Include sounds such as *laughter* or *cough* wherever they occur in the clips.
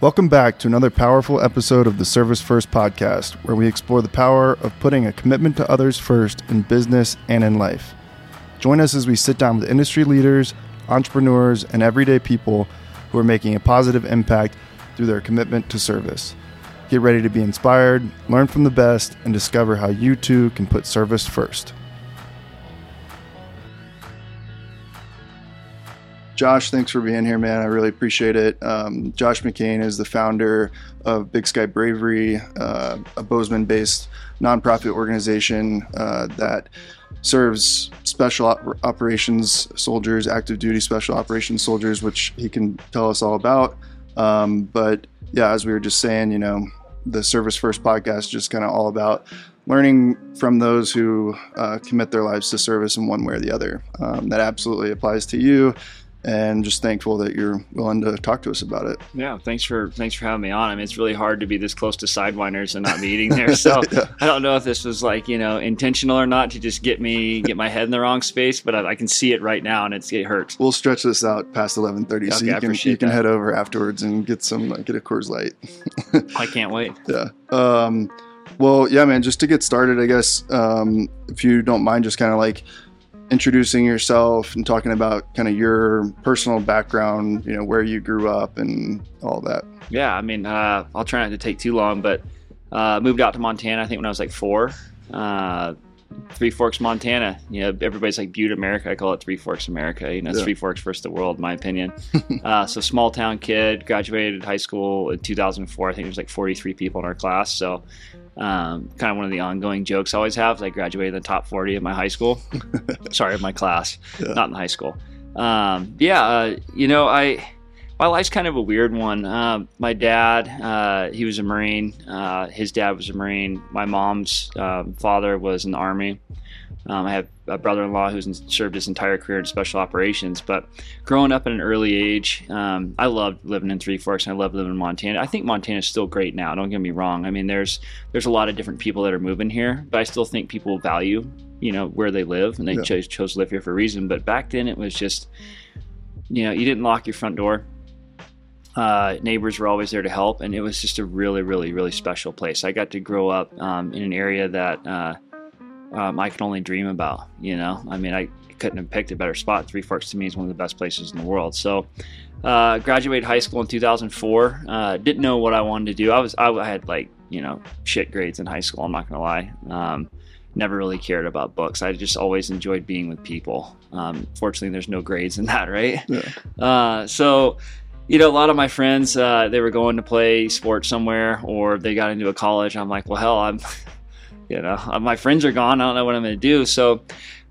Welcome back to another powerful episode of the Service First podcast, where we explore the power of putting a commitment to others first in business and in life. Join us as we sit down with industry leaders, entrepreneurs, and everyday people who are making a positive impact through their commitment to service. Get ready to be inspired, learn from the best, and discover how you too can put service first. Josh, thanks for being here, man. I really appreciate it. Um, Josh McCain is the founder of Big Sky Bravery, uh, a Bozeman based nonprofit organization uh, that serves special op- operations soldiers, active duty special operations soldiers, which he can tell us all about. Um, but yeah, as we were just saying, you know, the Service First podcast is just kind of all about learning from those who uh, commit their lives to service in one way or the other. Um, that absolutely applies to you and just thankful that you're willing to talk to us about it. Yeah, thanks for thanks for having me on. I mean, it's really hard to be this close to Sidewinders and not be eating there. *laughs* So yeah. I don't know if this was like you know intentional or not to just get me get my head in the wrong space, but I, I can see it right now and it's it hurts. We'll stretch this out past 11:30, okay, so you can you can head over afterwards and get some get a Coors Light. *laughs* I can't wait. Yeah. Um, well, yeah, man. Just to get started, I guess um, if you don't mind, just kind of like introducing yourself and talking about kind of your personal background, you know, where you grew up and all that. Yeah, I mean, uh, I'll try not to take too long, but uh, moved out to Montana, I think when I was like four. Uh, Three Forks, Montana. You know, everybody's like Butte, America. I call it Three Forks, America. You know, yeah. Three Forks versus the world, in my opinion. *laughs* uh, so small town kid, graduated high school in 2004. I think there was like 43 people in our class. So um, kind of one of the ongoing jokes I always have. I graduated in the top 40 of my high school. *laughs* Sorry, of my class, yeah. not in high school. Um, yeah, uh, you know, I my life's kind of a weird one. Uh, my dad, uh, he was a Marine. Uh, his dad was a Marine. My mom's um, father was in the Army. Um, I have a brother-in-law who's served his entire career in special operations. But growing up at an early age, um, I loved living in Three Forks. And I loved living in Montana. I think Montana is still great now. Don't get me wrong. I mean, there's there's a lot of different people that are moving here, but I still think people value you know where they live, and they yeah. chose chose to live here for a reason. But back then, it was just you know you didn't lock your front door uh, neighbors were always there to help, and it was just a really, really, really special place. I got to grow up um, in an area that uh, um, I can only dream about. You know, I mean, I couldn't have picked a better spot. Three Forks to me is one of the best places in the world. So, uh, graduated high school in 2004. Uh, didn't know what I wanted to do. I was, I, had like, you know, shit grades in high school. I'm not gonna lie. Um, never really cared about books. I just always enjoyed being with people. Um, fortunately, there's no grades in that, *laughs* right? Yeah. Uh, so you know, a lot of my friends, uh, they were going to play sports somewhere or they got into a college. I'm like, well, hell, I'm, *laughs* you know, uh, my friends are gone. I don't know what I'm going to do. So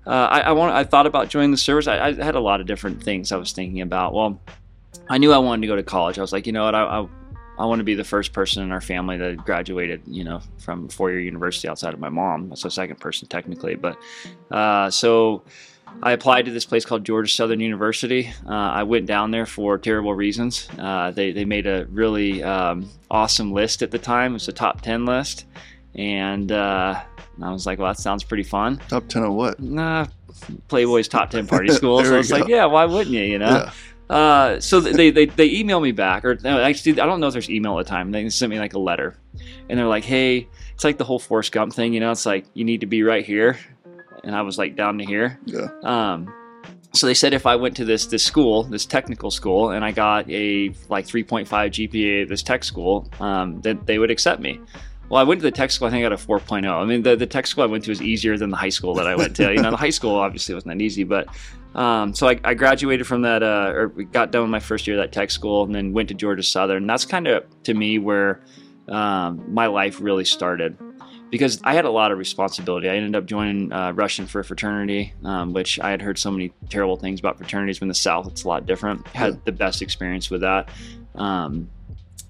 uh, I, I, want, I thought about joining the service. I, I, had a lot of different things I was thinking about. Well, I knew I wanted to go to college. I was like, you know what, I, I, I want to be the first person in our family that graduated, you know, from four-year university outside of my mom. The second person technically, but uh, so I applied to this place called Georgia Southern University. Uh, I went down there for terrible reasons. Uh, they, they made a really um, awesome list at the time. It was a top 10 list. And uh, I was like, well, that sounds pretty fun. Top 10 of what? Nah, Playboy's top 10 party *laughs* school. so I was go. like, yeah, why wouldn't you, you know? Yeah. Uh, so they, they, they email me back, or no, actually, I don't know if there's email at the time. They sent me like a letter. And they're like, hey, it's like the whole Forrest Gump thing, you know? It's like, you need to be right here and I was like down to here. Yeah. Um, so they said if I went to this this school, this technical school, and I got a like 3.5 GPA at this tech school, um, that they would accept me. Well, I went to the tech school. I think I got a 4.0. I mean, the, the tech school I went to was easier than the high school that I went to. you know, the high school obviously wasn't that easy, but um, so I, I, graduated from that, uh, or got done with my first year at that tech school, and then went to Georgia Southern. That's kind of to me where um, my life really started because I had a lot of responsibility. I ended up joining uh, Russian for a fraternity, um, which I had heard so many terrible things about fraternities. In the South, it's a lot different. Had the best experience with that. Um,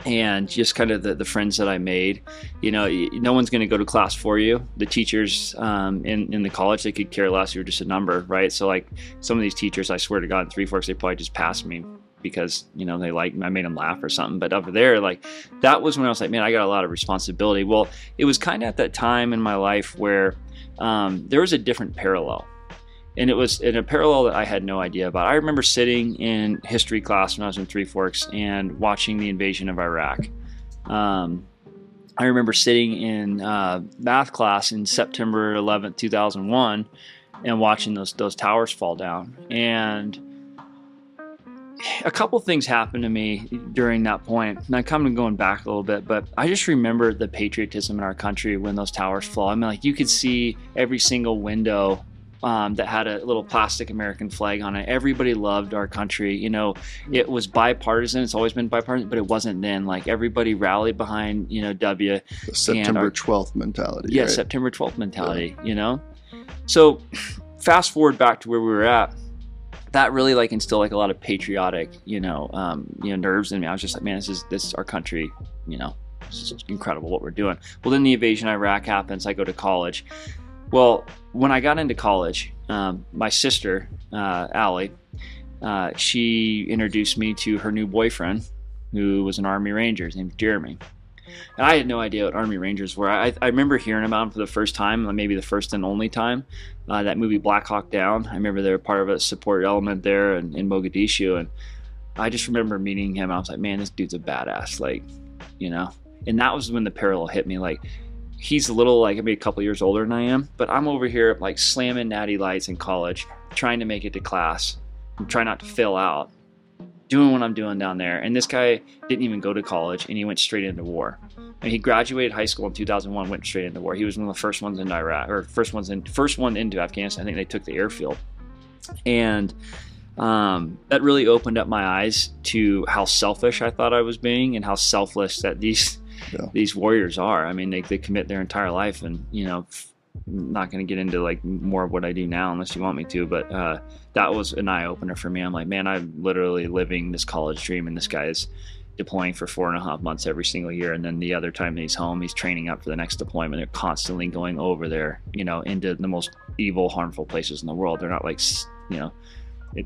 and just kind of the, the friends that I made, you know, no one's going to go to class for you. The teachers um, in, in the college, they could care less. You're just a number, right? So, like, some of these teachers, I swear to God, in Three Forks, they probably just passed me because you know they like I made them laugh or something. But over there, like that was when I was like, man, I got a lot of responsibility. Well, it was kind of at that time in my life where um, there was a different parallel. And it was in a parallel that I had no idea about. I remember sitting in history class when I was in Three Forks and watching the invasion of Iraq. Um, I remember sitting in uh, math class in September 11th, 2001, and watching those those towers fall down. And a couple things happened to me during that point. and I come to going back a little bit, but I just remember the patriotism in our country when those towers fall. I mean, like you could see every single window um, that had a little plastic American flag on it. Everybody loved our country. You know, it was bipartisan. It's always been bipartisan, but it wasn't then. Like everybody rallied behind, you know, W. The September our, 12th mentality. Yeah, right? September 12th mentality, yeah. you know? So fast forward back to where we were at. That really like instilled like a lot of patriotic, you know, um, you know, nerves in me. I was just like, man, this is this is our country, you know. It's incredible what we're doing. Well, then the invasion of Iraq happens. I go to college. Well, when I got into college, um, my sister, uh, Allie, uh, she introduced me to her new boyfriend, who was an Army Ranger. His name's Jeremy. And I had no idea what Army Rangers were. I, I remember hearing about them for the first time, maybe the first and only time. Uh, that movie Black Hawk Down. I remember they were part of a support element there in, in Mogadishu, and I just remember meeting him. I was like, man, this dude's a badass. Like, you know. And that was when the parallel hit me. Like, he's a little like maybe a couple years older than I am, but I'm over here like slamming natty lights in college, trying to make it to class, and try not to fail out, doing what I'm doing down there. And this guy didn't even go to college, and he went straight into war. And he graduated high school in 2001, went straight into war. He was one of the first ones in Iraq, or first ones in first one into Afghanistan. I think they took the airfield, and um, that really opened up my eyes to how selfish I thought I was being, and how selfless that these yeah. these warriors are. I mean, they, they commit their entire life, and you know, I'm not going to get into like more of what I do now unless you want me to, but uh, that was an eye opener for me. I'm like, man, I'm literally living this college dream, and this guy is deploying for four and a half months every single year, and then the other time he's home, he's training up for the next deployment. They're constantly going over there, you know, into the most evil, harmful places in the world. They're not like, you know,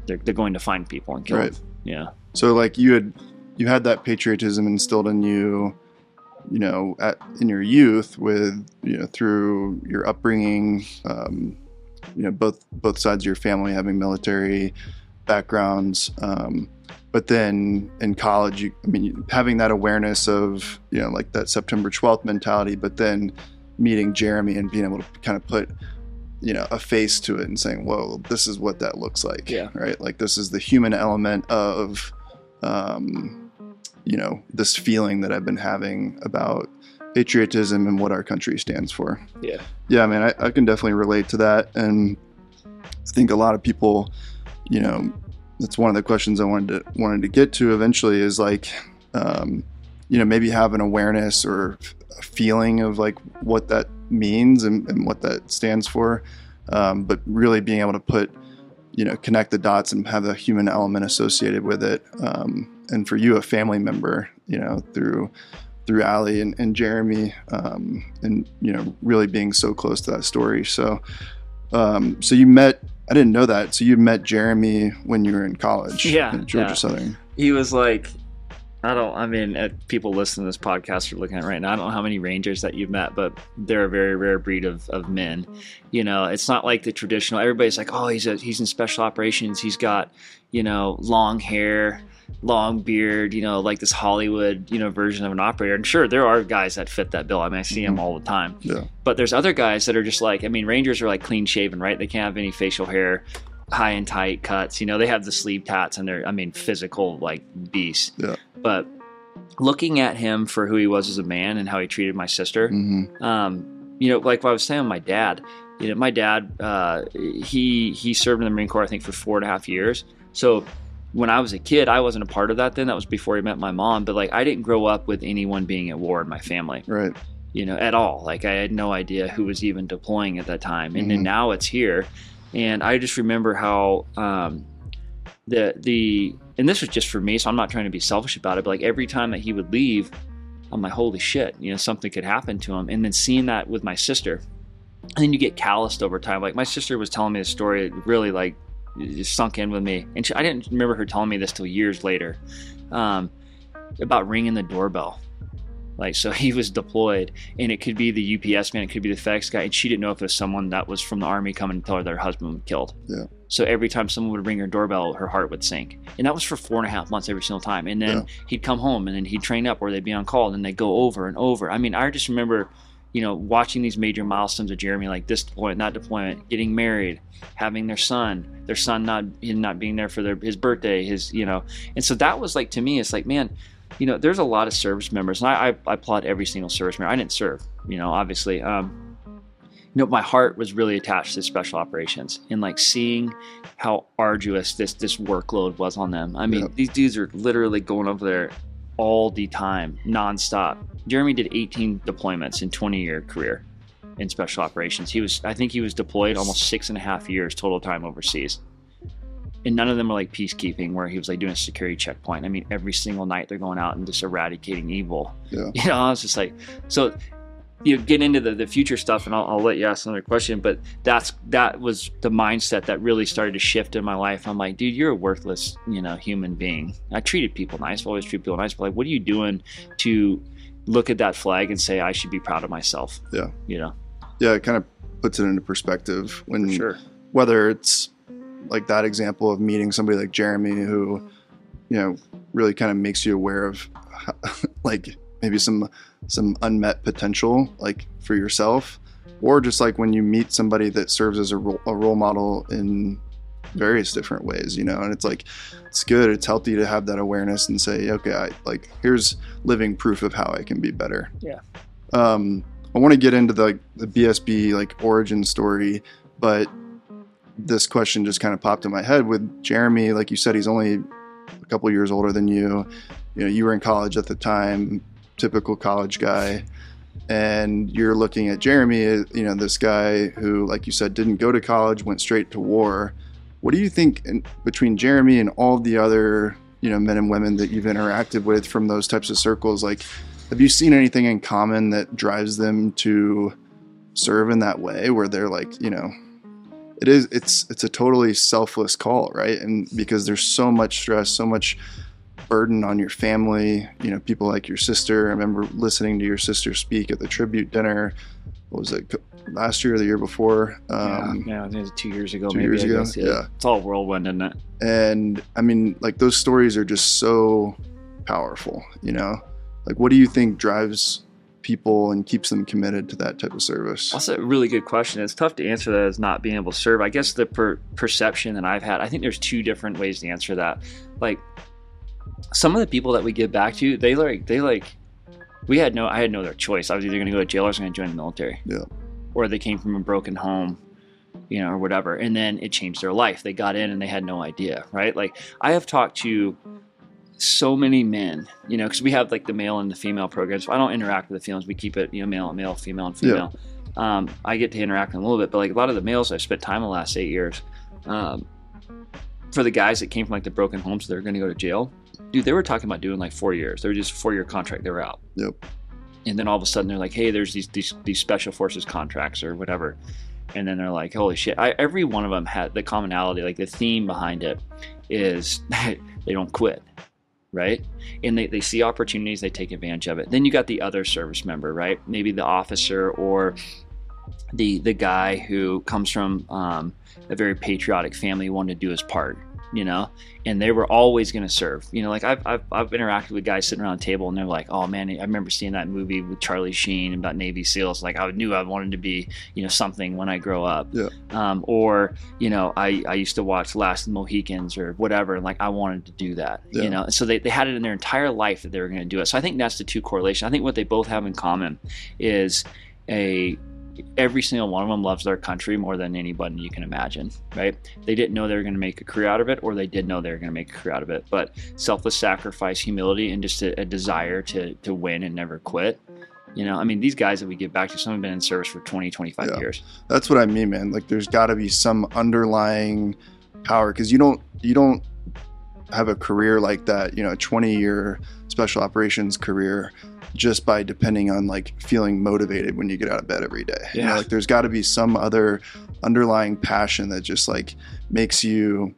they're, they're going to find people and kill right. them. Yeah. So like you had you had that patriotism instilled in you you know, at, in your youth with, you know, through your upbringing, um, you know, both, both sides of your family having military backgrounds. Um, but then in college, you, I mean, having that awareness of, you know, like that September 12th mentality, but then meeting Jeremy and being able to kind of put, you know, a face to it and saying, whoa, this is what that looks like. Yeah. Right. Like this is the human element of, um, you know this feeling that I've been having about patriotism and what our country stands for. Yeah. Yeah, I mean, I, I can definitely relate to that, and I think a lot of people, you know, that's one of the questions I wanted to wanted to get to eventually is like, um, you know, maybe have an awareness or a feeling of like what that means and, and what that stands for, um, but really being able to put, you know, connect the dots and have the human element associated with it. Um, and for you, a family member, you know, through through Allie and, and Jeremy, um, and you know, really being so close to that story. So, um, so you met. I didn't know that. So you met Jeremy when you were in college. Yeah, at Georgia yeah. Southern. He was like, I don't. I mean, uh, people listening to this podcast are looking at right now. I don't know how many Rangers that you've met, but they're a very rare breed of, of men. You know, it's not like the traditional. Everybody's like, oh, he's a, he's in special operations. He's got you know long hair long beard, you know, like this Hollywood, you know, version of an operator. And sure, there are guys that fit that bill. I mean, I see them mm-hmm. all the time. Yeah. But there's other guys that are just like, I mean, Rangers are like clean shaven, right? They can't have any facial hair, high and tight cuts. You know, they have the sleeve tats and they're, I mean, physical like beasts. Yeah. But looking at him for who he was as a man and how he treated my sister, mm-hmm. um, you know, like what I was saying, my dad. You know, my dad, uh, he he served in the Marine Corps, I think, for four and a half years. So when I was a kid, I wasn't a part of that then. That was before I met my mom. But like, I didn't grow up with anyone being at war in my family. Right. You know, at all. Like, I had no idea who was even deploying at that time. And mm-hmm. then now it's here. And I just remember how um, the, the, and this was just for me, so I'm not trying to be selfish about it, but like every time that he would leave, I'm like, holy shit, you know, something could happen to him. And then seeing that with my sister, and then you get calloused over time. Like my sister was telling me a story, really like it sunk in with me. And she, I didn't remember her telling me this till years later um, about ringing the doorbell. Like so, *laughs* he was deployed, and it could be the UPS man, it could be the FedEx guy, and she didn't know if it was someone that was from the army coming to tell her her husband was killed. Yeah. So every time someone would ring her doorbell, her heart would sink, and that was for four and a half months every single time. And then Yeah. he'd come home, and then he'd train up, or they'd be on call, and then they'd go over and over. I mean, I just remember, you know, watching these major milestones of Jeremy, like this deployment, that deployment, getting married, having their son, their son not him not being there for their his birthday, his you know, and so that was like to me, it's like man you know, there's a lot of service members, and I, I, I applaud every single service member. I didn't serve, you know, obviously. Um, you know, my heart was really attached to special operations and like seeing how arduous this this workload was on them. I mean, Yeah. these dudes are literally going over there all the time, nonstop. Jeremy did 18 deployments in 20 year career in special operations. He was, I think, he was deployed almost six and a half years total time overseas and none of them were like peacekeeping where he was like doing a security checkpoint. I mean, every single night they're going out and just eradicating evil. Yeah. *laughs* You know, I was just like, so you get into the, the future stuff and I'll, I'll let you ask another question, but that's, that was the mindset that really started to shift in my life. I'm like, dude, you're a worthless, you know, human being. I treated people nice. I've always treated people nice, but like, what are you doing to look at that flag and say, I should be proud of myself? Yeah. You know, Yeah, it kind of puts it into perspective when for sure. whether it's like that example of meeting somebody like Jeremy who, you know, really kind of makes you aware of *laughs* like maybe some some unmet potential like for yourself or just like when you meet somebody that serves as a role, a role model in various different ways, you know, and it's like it's good, it's healthy to have that awareness and say, okay, I like here's living proof of how I can be better. Yeah. Um I want to get into the the BSB like origin story, but this question just kind of popped in my head with Jeremy. Like you said, he's only a couple years older than you. You know, you were in college at the time, typical college guy, and you're looking at Jeremy. You know, this guy who, like you said, didn't go to college, went straight to war. What do you think in, between Jeremy and all the other you know men and women that you've interacted with from those types of circles? Like, have you seen anything in common that drives them to serve in that way, where they're like, you know, it is it's it's a totally selfless call right? And because there's so much stress so much burden on your family you know people like your sister. I remember listening to your sister speak at the tribute dinner. What was it last year or the year before um, yeah, yeah, I think it was two years ago. two maybe, years ago, guess, yeah. It's all whirlwind, isn't it? and i mean like those stories are just so powerful you know like what do you think drives people and keeps them committed to that type of service That's a really good question. It's tough to answer that as not being able to serve. I guess the per- perception that I've had, I think there's two different ways to answer that. Like some of the people that we give back to, they like they like we had no I had no other choice. I was either going to go to jail or I was going to join the military. Yeah. Or they came from a broken home, you know, or whatever, and then it changed their life. They got in and they had no idea, right? Like I have talked to so many men, you know, because we have like the male and the female programs. I don't interact with the females. We keep it, you know, male and male, female and Yeah. female. Um, I get to interact with them a little bit, but like a lot of the males I've spent time in the last eight years. Um, for the guys that came from like the broken homes, they're going to go to jail. Dude, they were talking about doing like four years. They were just a four year contract. They were out. Yep. And then all of a sudden they're like, hey, there's these these, these special forces contracts or whatever. And then they're like, holy shit. I, every one of them had the commonality, like the theme behind it is *laughs* they don't quit. Right. And they, they see opportunities, they take advantage of it. Then you got the other service member, right? Maybe the officer or the the guy who comes from um, a very patriotic family wanted to do his part you know and they were always going to serve. You know like I've, I've, I've interacted with guys sitting around a table and they're like oh man i remember seeing that movie with charlie sheen about navy seals. Like i knew i wanted to be you know something when i grow up. Yeah. um, or you know I, I used to watch last of the mohicans or whatever and like i wanted to do that Yeah. you know so they, they had it in their entire life that they were going to do it. So i think that's the two correlation i think what they both have in common is a every single one of them loves their country more than anybody you can imagine right they didn't know they were going to make a career out of it or they did know they were going to make a career out of it but selfless sacrifice humility and just a, a desire to to win and never quit you know i mean these guys that we give back to some have been in service for 20 25 Yeah. years that's what I mean, man. Like there's got to be some underlying power because you don't you don't have a career like that, you know, a 20 year special operations career just by depending on like feeling motivated when you get out of bed every day. You know, Yeah. like there's got to be some other underlying passion that just like makes you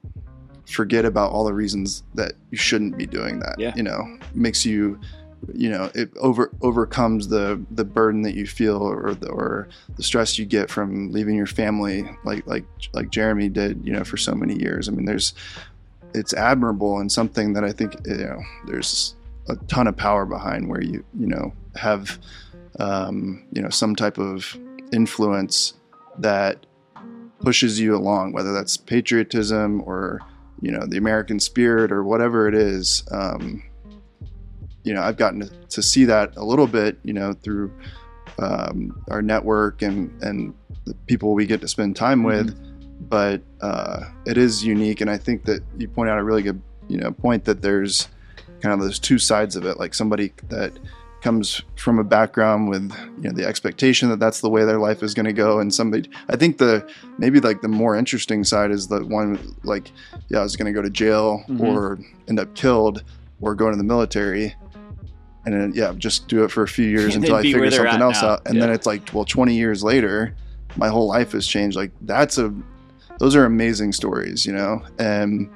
forget about all the reasons that you shouldn't be doing that. Yeah. You know, makes you you know it over overcomes the the burden that you feel or the or the stress you get from leaving your family like like like Jeremy did you know for so many years I mean there's it's admirable and something that I think you know there's a ton of power behind where you you know have um, you know some type of influence that pushes you along whether that's patriotism or you know the American spirit or whatever it is um, you know, I've gotten to, see that a little bit, you know, through um, our network and and the people we get to spend time mm-hmm. with. Mm-hmm. But uh, it is unique, and I think that you point out a really good, you know, point that there's kind of those two sides of it. Like somebody that comes from a background with you know the expectation that that's the way their life is going to go and somebody i think the maybe like the more interesting side is the one like yeah i was going to go to jail mm-hmm. or end up killed or go into the military and then yeah, just do it for a few years *laughs* until I figure something else now. out. And yeah. then it's like, well, 20 years later, my whole life has changed. Like that's a, those are amazing stories, you know, and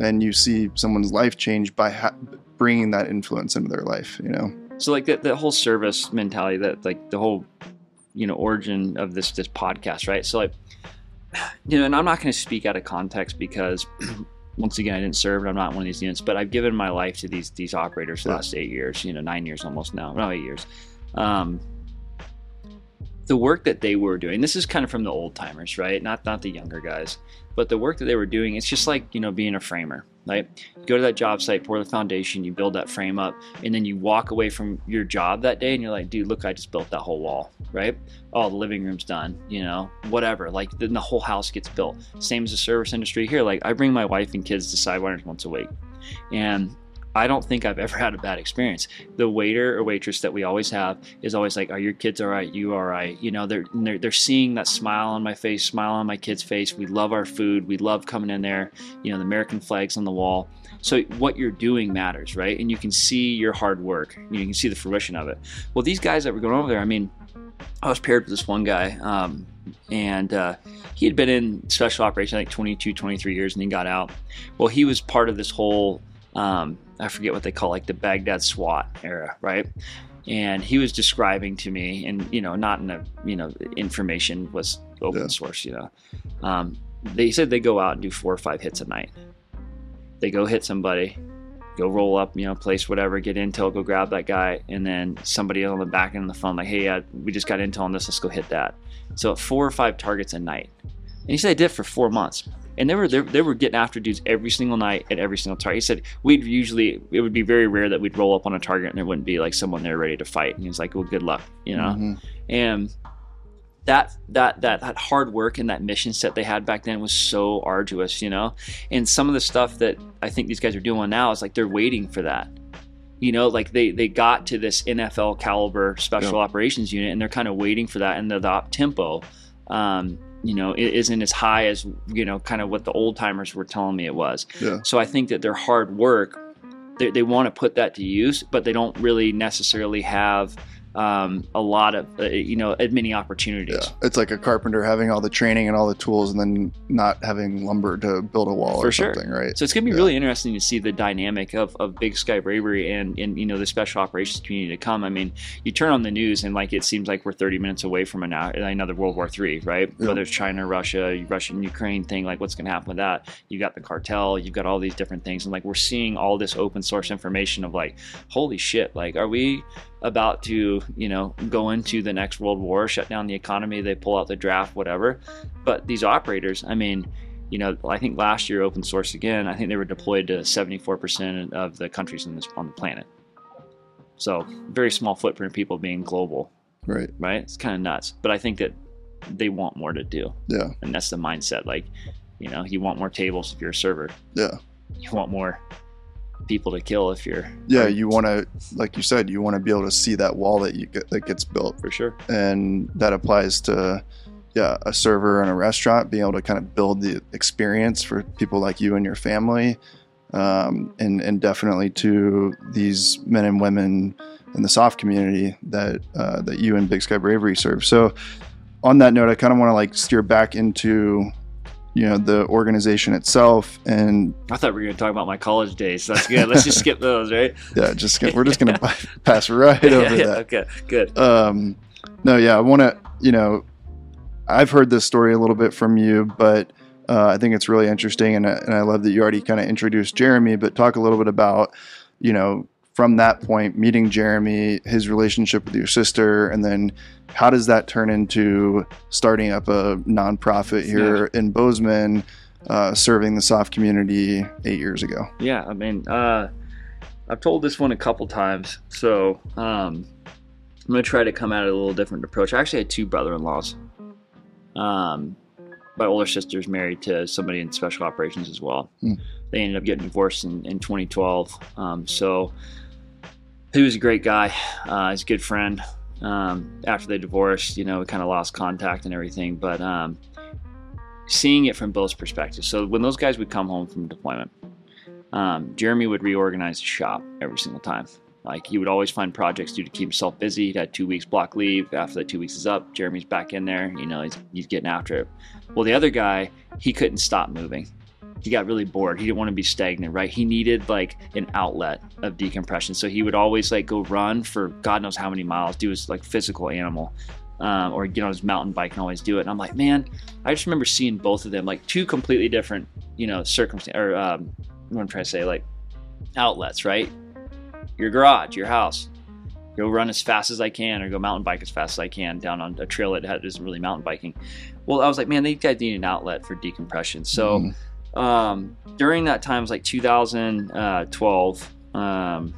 and you see someone's life change by ha- bringing that influence into their life, you know. So like that, that whole service mentality, that like the whole, you know, origin of this this podcast, right? So like, you know, and I'm not going to speak out of context because *clears throat* once again, I didn't serve, and I'm not one of these units, but I've given my life to these these operators the last eight years, you know, nine years almost now, no, eight years. Um, the work that they were doing, this is kind of from the old timers, right? Not not the younger guys, but the work that they were doing, it's just like you know being a framer right? You go to that job site, pour the foundation, you build that frame up, and then you walk away from your job that day and you're like, dude, look, I just built that whole wall, right? Oh, the living room's done, you know, whatever. Like then the whole house gets built. Same as the service industry here. Like I bring my wife and kids to Sidewinders once a week. And I don't think I've ever had a bad experience. The waiter or waitress that we always have is always like, "Are your kids all right? You all right?" You know, they're they're, they're seeing that smile on my face, smile on my kid's face. We love our food. We love coming in there. You know, the American flags on the wall. So what you're doing matters, right? And you can see your hard work. You can see the fruition of it. Well, these guys that were going over there, I mean, I was paired with this one guy, um, and uh, he had been in special operations like 22, 23 years, and he got out. Well, he was part of this whole um, I forget what they call like the Baghdad SWAT era, right? And he was describing to me, and you know, not in a you know, information was open yeah. source, you know. Um, they said they go out and do four or five hits a night. They go hit somebody, go roll up, you know, place whatever, get intel, go grab that guy, and then somebody on the back end of the phone like, hey, uh, we just got intel on this, let's go hit that. So four or five targets a night. And he said I did for four months and they were they, they were getting after dudes every single night at every single target. He said we'd usually it would be very rare that we'd roll up on a target and there wouldn't be like someone there ready to fight. And he was like, well, good luck, you know. Mm-hmm. And that that that that hard work and that mission set they had back then was so arduous, you know. And some of the stuff that I think these guys are doing now is like they're waiting for that. You know, like they they got to this NFL caliber special yep. operations unit and they're kind of waiting for that and the, the op tempo. Um, you know it isn't as high as you know kind of what the old timers were telling me it was yeah. so i think that their hard work they, they want to put that to use but they don't really necessarily have um, a lot of uh, you know many opportunities. Yeah. It's like a carpenter having all the training and all the tools, and then not having lumber to build a wall For or sure. something, right? So it's gonna be yeah. really interesting to see the dynamic of, of Big Sky Bravery and and you know the special operations community to come. I mean, you turn on the news and like it seems like we're 30 minutes away from an, another World War III, right? Yeah. Whether it's China, Russia, Russian, Ukraine thing, like what's gonna happen with that? You got the cartel, you've got all these different things, and like we're seeing all this open source information of like, holy shit, like are we about to, you know, go into the next world war, shut down the economy, they pull out the draft, whatever. But these operators, I mean, you know, I think last year open source again, I think they were deployed to 74% of the countries on this on the planet. So very small footprint of people being global. Right. Right. It's kind of nuts, but I think that they want more to do. Yeah. And that's the mindset. Like, you know, you want more tables if you're a server. Yeah. You want more people to kill if you're yeah you want to like you said you want to be able to see that wall that you get that gets built. For sure. And that applies to yeah a server in a restaurant being able to kind of build the experience for people like you and your family um, and and definitely to these men and women in the SOF community that uh, that you and Big Sky Bravery serve. So on that note I kind of want to like steer back into you know the organization itself and I thought we were going to talk about my college days. So that's good. Let's just skip those, right? *laughs* yeah just skip, we're just going *laughs* to *laughs* pass right over yeah, that Okay, good. um no yeah i want to you know i've heard this story a little bit from you but uh, i think it's really interesting and, and i love that you already kind of introduced jeremy but talk a little bit about you know from that point meeting jeremy his relationship with your sister and then how does that turn into starting up a nonprofit here in bozeman uh, serving the SOF community eight years ago Yeah, I mean, uh, I've told this one a couple times, so um, I'm gonna try to come at it a little different approach. I actually had two brother-in-laws. Um, my older sister's married to somebody in special operations as well. Hmm. They ended up getting divorced in, in 2012. Um, so he was a great guy. Uh, he's a good friend. Um, after they divorced, you know, we kind of lost contact and everything, but um, seeing it from both perspectives. So when those guys would come home from deployment, um, Jeremy would reorganize the shop every single time. Like he would always find projects to to keep himself busy. He'd had two weeks block leave. After that two weeks is up, Jeremy's back in there. You know, he's, he's getting after it. Well, the other guy, he couldn't stop moving. He got really bored. He didn't want to be stagnant, right? He needed like an outlet of decompression. So he would always like go run for God knows how many miles, do his like physical animal, um, or get on his mountain bike and always do it. And I'm like, man, I just remember seeing both of them like two completely different, you know, circumstances or um, what I'm trying to say, like outlets, right? Your garage, your house. Go run as fast as I can, or go mountain bike as fast as I can down on a trail that isn't really mountain biking. Well, I was like, man, these guys need an outlet for decompression. So Mhm. Um, during that time, it was like 2012. Um,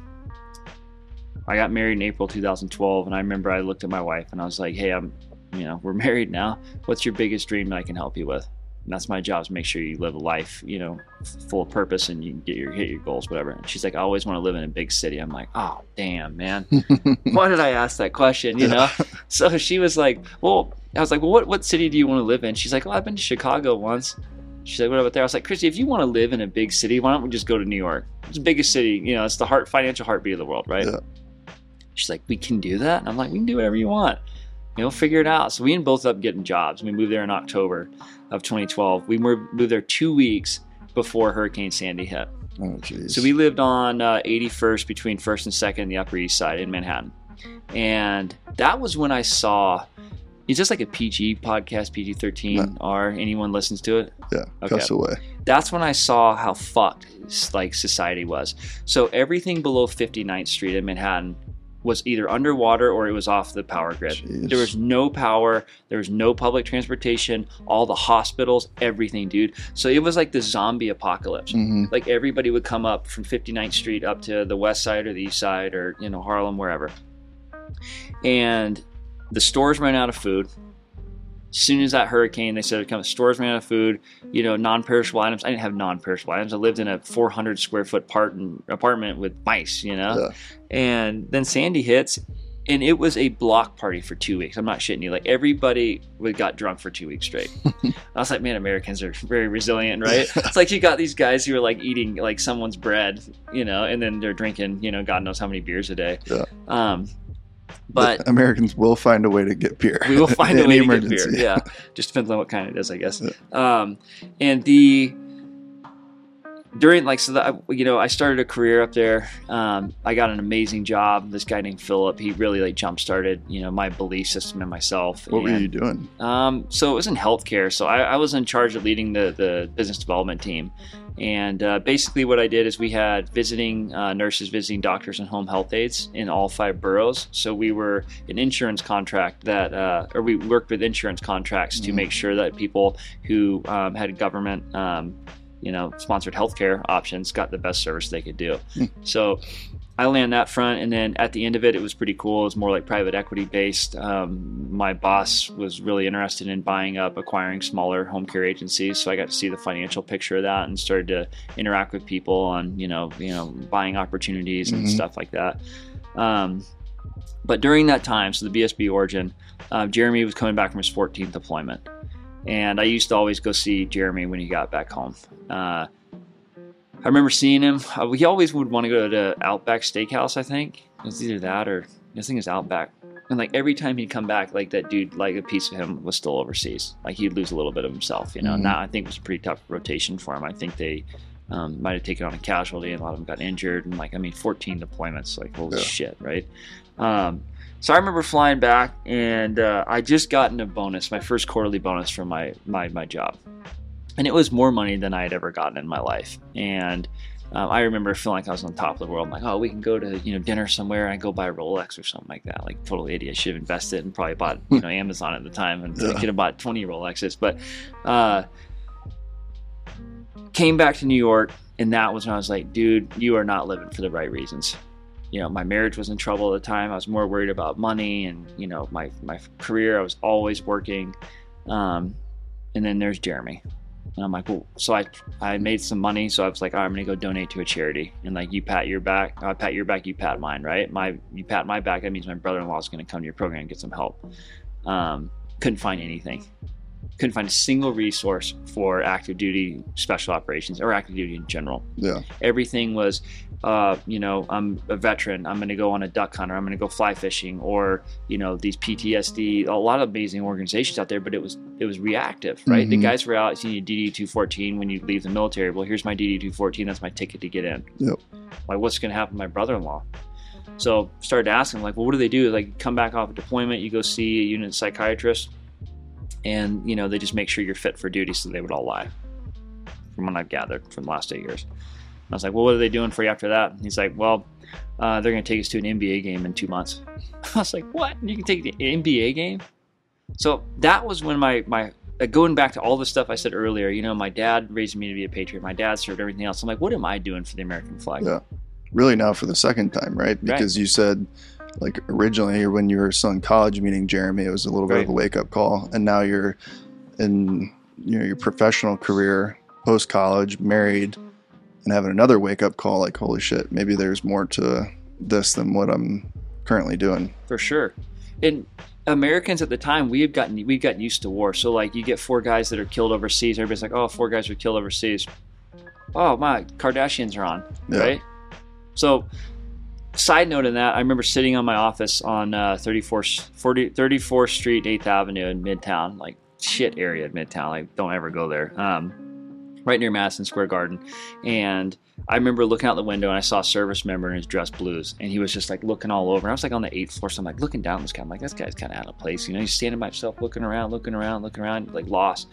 I got married in April 2012, and I remember I looked at my wife and I was like, hey, I'm, you know, we're *laughs* married now. What's your biggest dream that I can help you with? And that's my job is make sure you live a life, you know, full of purpose and you get your hit your goals, whatever. And she's like, I always want to live in a big city. I'm like, oh damn, man. *laughs* Why did I ask that question? You know? *laughs* so she was like, Well, I was like, Well, what, what city do you want to live in? She's like, Well, I've been to Chicago once. She's like, What about there? I was like, Christy, if you want to live in a big city, why don't we just go to New York? It's the biggest city, you know, it's the heart financial heartbeat of the world, right? Yeah. She's like, We can do that? And I'm like, We can do whatever you want. You know, figure it out. So we ended both up getting jobs. We moved there in October of 2012. We moved there two weeks before Hurricane Sandy hit. oh So we lived on uh, 81st between First and Second, the Upper East Side in Manhattan, and that was when I saw. Is this like a PG podcast, PG 13 R? Anyone listens to it? yeah okay. cuss away That's when I saw how fucked like society was. So everything below 59th Street in Manhattan was either underwater or it was off the power grid. Jeez. There was no power. There was no public transportation. All the hospitals, everything, dude. So it was like the zombie apocalypse Mhm. like everybody would come up from 59th Street up to the west side or the east side or you know Harlem wherever and the stores ran out of food as soon as that hurricane they said come stores ran out of food you know non-perishable items I didn't have non-perishable items I lived in a 400 square foot part apartment with mice you know Yeah. and then Sandy hits and it was a block party for two weeks. I'm not shitting you. Like everybody would got drunk for two weeks straight. *laughs* I was like, man, Americans are very resilient, right? it's like you got these guys who are like eating like someone's bread, you know, and then they're drinking, you know, God knows how many beers a day. Yeah. Um, but Americans will find a way to get beer. we will *laughs* find a way to get beer. emergency. Yeah, *laughs* just depends on what kind it is, I guess. Um, and the during like so that you know I started a career up there. Um, I got an amazing job. This guy named Philip, he really like jump started you know my belief system and myself. What were you doing? um, so it was in healthcare. So I, I was in charge of leading the, the business development team. And uh, basically, what I did is we had visiting uh, nurses, visiting doctors, and home health aides in all five boroughs. So we were an insurance contract that, uh, or we worked with insurance contracts to Mhm. make sure that people who um, had government, um, you know, sponsored healthcare options got the best service they could do. Hmm. So I land that front, and then at the end of it, it was pretty cool. It was more like private equity based. Um, my boss was really interested in buying up, acquiring smaller home care agencies, so I got to see the financial picture of that and started to interact with people on you know you know buying opportunities and Mhm. stuff like that. Um, but during that time, so the BSB origin, uh, Jeremy was coming back from his 14th deployment, and I used to always go see Jeremy when he got back home. Uh, I remember seeing him. Uh, he always would want to go to Outback Steakhouse. I think it was either that or I think it was Outback. And like every time he'd come back, like that dude, like a piece of him was still overseas. Like he'd lose a little bit of himself, you know. Mhm. Now I think it was a pretty tough rotation for him. I think they um, might have taken on a casualty, and a lot of them got injured. And like, I mean, 14 deployments, like holy Yeah. shit, right? Um, so I remember flying back, and uh, I just gotten a bonus, my first quarterly bonus from my my my job, and it was more money than I had ever gotten in my life. And um, I remember feeling like I was on top of the world. I'm like, oh, we can go to you know dinner somewhere, and I go buy a Rolex or something like that. Like total idiot. Should have invested and probably bought you know *laughs* Amazon at the time, and Yeah. could have bought 20 Rolexes. But uh, came back to New York, and that was when I was like, dude, you are not living for the right reasons. You know, my marriage was in trouble at the time. I was more worried about money and you know my my career. I was always working, um, and then there's Jeremy. And I'm like, well, so I I made some money, so I was like, all right, I'm gonna go donate to a charity, and like you pat your back, I pat your back, you pat mine, right? My you pat my back, that means my brother-in-law is gonna come to your program and get some help. Um, couldn't find anything, couldn't find a single resource for active duty special operations or active duty in general. Yeah. Everything was, uh, you know, I'm a veteran. I'm going to go on a duck hunt, or I'm going to go fly fishing, or you know, these PTSD. A lot of amazing organizations out there, but it was it was reactive, right? The Mhm. guys were out. You need DD two fourteen when you leave the military. Well, here's my DD two fourteen. That's my ticket to get in. Yep. Like, what's going to happen to my brother-in-law? So started asking, like, well, what do they do? Like, come back off a deployment, you go see a unit psychiatrist, and you know they just make sure you're fit for duty. So they would all lie, from what I've gathered from the last eight years. I was like, well, what are they doing for you after that? And he's like, well, uh, they're going to take us to an NBA game in two months. *laughs* I was like, what? You can take the NBA game? So that was when my my uh, going back to all the stuff I said earlier. You know, my dad raised me to be a patriot. My dad served everything else. I'm like, what am I doing for the American flag? Yeah. Really now for the second time, right? Because you said like originally when you were still in college meeting Jeremy, it was a little bit of a wake up call. And now you're in you know your professional career, post college, married, and having another wake up call like, holy shit, maybe there's more to this than what I'm currently doing. for sure. And Americans at the time, we had gotten we've gotten used to war. So like, you get four guys that are killed overseas. Everybody's like, oh, four guys were killed overseas. Oh my, Kardashians are on, Yeah. right? So, side note in that, I remember sitting on my office on uh, 34th, 40, 34th Street, 8th Avenue in Midtown, like shit area in Midtown. Like, don't ever go there. Um, right near Madison Square Garden, and I remember looking out the window and I saw a service member in his dress blues, and he was just like looking all over. And I was like on the eighth floor, so I'm like looking down this guy. I'm like, this guy's kind of out of place. You know, he's standing by himself, looking around, looking around, looking around, like lost.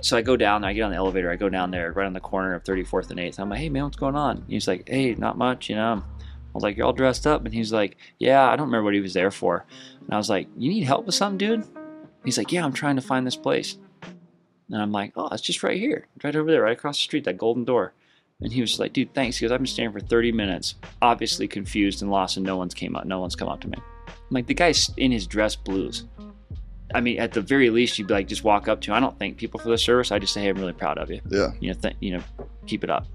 So I go down, I get on the elevator, I go down there right on the corner of 34th and 8th. I'm like, hey man, what's going on? He's like, hey, not much, you know. I was like, you're all dressed up, and he's like, yeah, I don't remember what he was there for. And I was like, you need help with something, dude? He's like, yeah, I'm trying to find this place. And I'm like, oh, it's just right here, right over there, right across the street, that golden door. And he was like, dude, thanks. He goes, I've been standing for 30 minutes, obviously confused and lost, and no one's came up. No one's come up to me. I'm like, the guy's in his dress blues. I mean, at the very least, you'd be like, just walk up to. him. I don't thank people for the service. I just say, hey, I'm really proud of you. Yeah. You know, th- you know, keep it up.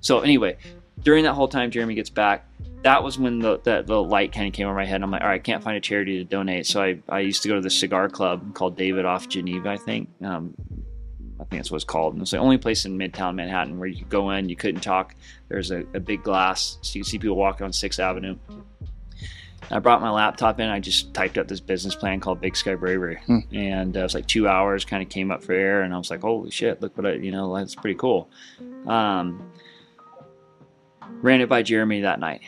So anyway, during that whole time, Jeremy gets back. That was when the the, the light kind of came over my head. I'm like, all right, I can't find a charity to donate. So I, I used to go to the cigar club called Davidoff Geneva, I think. Um, I think that's what it's called. And it's the only place in Midtown Manhattan where you could go in, you couldn't talk. There's a, a big glass, so you could see people walking on Sixth Avenue. I brought my laptop in. I just typed up this business plan called Big Sky Bravery, Hmm. and uh, it was like two hours. Kind of came up for air, and I was like, "Holy shit! Look what I, you know, that's pretty cool." Um, ran it by Jeremy that night,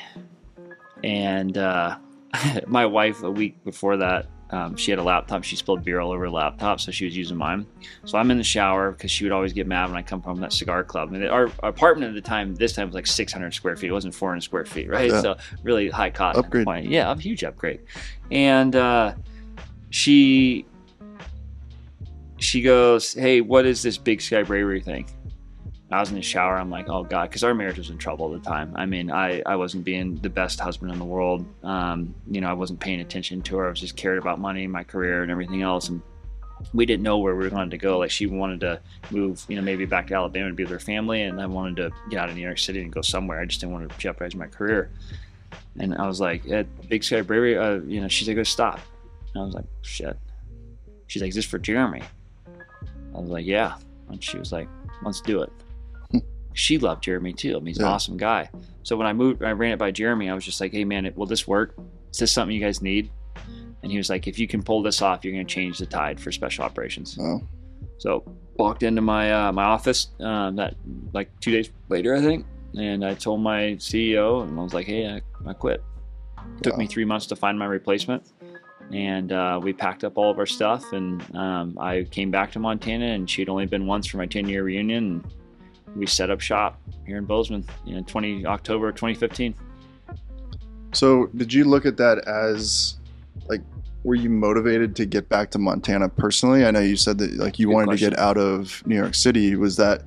and uh, *laughs* my wife a week before that, um, she had a laptop. She spilled beer all over her laptop, so she was using mine. So I'm in the shower because she would always get mad when I come from that cigar club. And our, our apartment at the time, this time was like 600 square feet. It wasn't 400 square feet, right? Yeah. So really high cost. Upgrade. point. Yeah, a huge upgrade. And uh, she she goes, "Hey, what is this Big Sky Bravery thing?" I was in the shower. I'm like, "Oh God," because our marriage was in trouble at the time. I mean, I I wasn't being the best husband in the world. Um, you know, I wasn't paying attention to her. I was just cared about money, my career, and everything else. And we didn't know where we wanted to go. Like she wanted to move, you know, maybe back to Alabama to be with her family, and I wanted to get out of New York City and go somewhere. I just didn't want to jeopardize my career. And I was like, at Big Sky Bravery, uh, you know, she's like, go stop. And I was like, shit. She's like, is this for Jeremy? I was like, yeah. And she was like, let's do it. She loved Jeremy too. I mean, he's an Yeah. awesome guy. So when I moved, I ran it by Jeremy. I was just like, hey man, it, will this work? Is this something you guys need? And he was like, if you can pull this off, you're going to change the tide for special operations. Oh. So walked into my uh, my office uh, that like two days later, I think, and I told my CEO, and I was like, hey, I, I quit. It took Wow. me three months to find my replacement. And uh, we packed up all of our stuff, and um, I came back to Montana. And she'd only been once for my 10 year reunion. We set up shop here in Bozeman in 20 October 2015. So, did you look at that as like, were you motivated to get back to Montana personally? I know you said that like you Good wanted to get out of New York City. Was that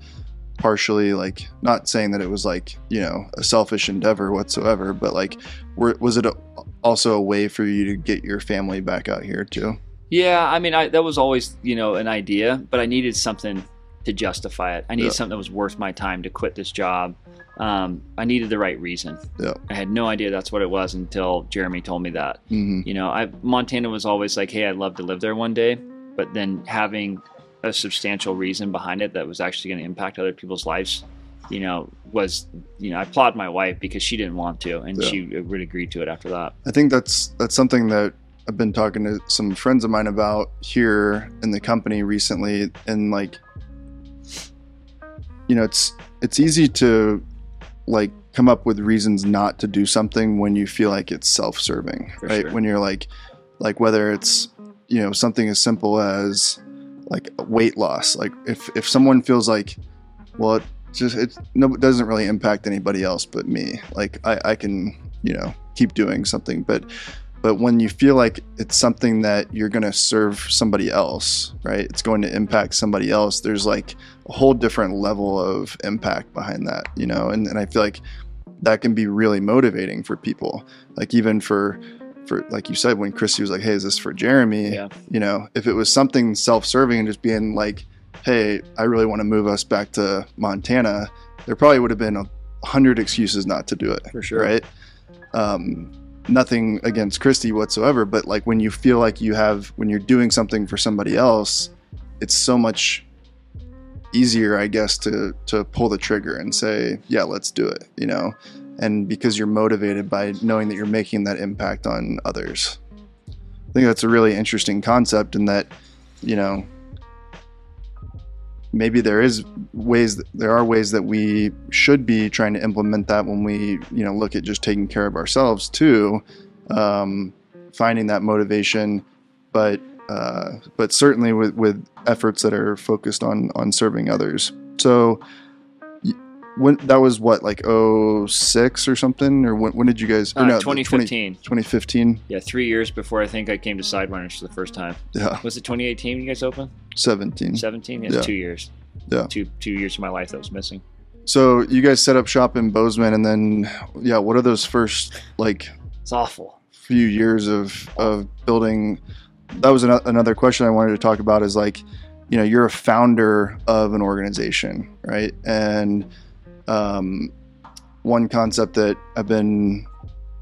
partially like not saying that it was like you know a selfish endeavor whatsoever, but like, were, was it a, also a way for you to get your family back out here too? Yeah, I mean, I, that was always, you know, an idea, but I needed something to justify it. I needed Yeah. something that was worth my time to quit this job. Um, I needed the right reason. Yeah. I had no idea that's what it was until Jeremy told me that. hmm You know, I Montana was always like, hey, I'd love to live there one day, but then having a substantial reason behind it that was actually going to impact other people's lives, you know, was, you know, I applaud my wife because she didn't want to, and Yeah. she would agree to it after that. I think that's that's something that I've been talking to some friends of mine about here in the company recently, and like, you know, it's it's easy to like come up with reasons not to do something when you feel like it's self-serving, For right? sure. When you're like, like whether it's you know something as simple as like weight loss, like if if someone feels like, well, it just it no it doesn't really impact anybody else but me, like I I can you know keep doing something, but but when you feel like it's something that you're going to serve somebody else right it's going to impact somebody else there's like a whole different level of impact behind that you know and, and i feel like that can be really motivating for people like even for for like you said when christy was like hey is this for jeremy Yeah. you know if it was something self-serving and just being like hey i really want to move us back to montana there probably would have been a hundred excuses not to do it For sure. right um, nothing against Christy whatsoever, but like when you feel like you have when you're doing something for somebody else, it's so much easier, I guess, to to pull the trigger and say, yeah, let's do it, you know, and because you're motivated by knowing that you're making that impact on others. I think that's a really interesting concept, and that you know maybe there is ways there are ways that we should be trying to implement that when we you know look at just taking care of ourselves too um, finding that motivation. But uh, but certainly with with efforts that are focused on on serving others. So when that was what like 06 or something or when, when did you guys Uh, no, the 2015. 2015 Yeah, three years before I think I came to Sidewinders for the first time. yeah Was it 2018 you guys opened? 17 17? Yeah, Yeah. two years. Yeah. Two two years of my life that was missing. so you guys set up shop in bozeman and then yeah what are those first like It's awful. few years of of building that was ano- another question i wanted to talk about is like you know you're a founder of an organization right and um, one concept that i've been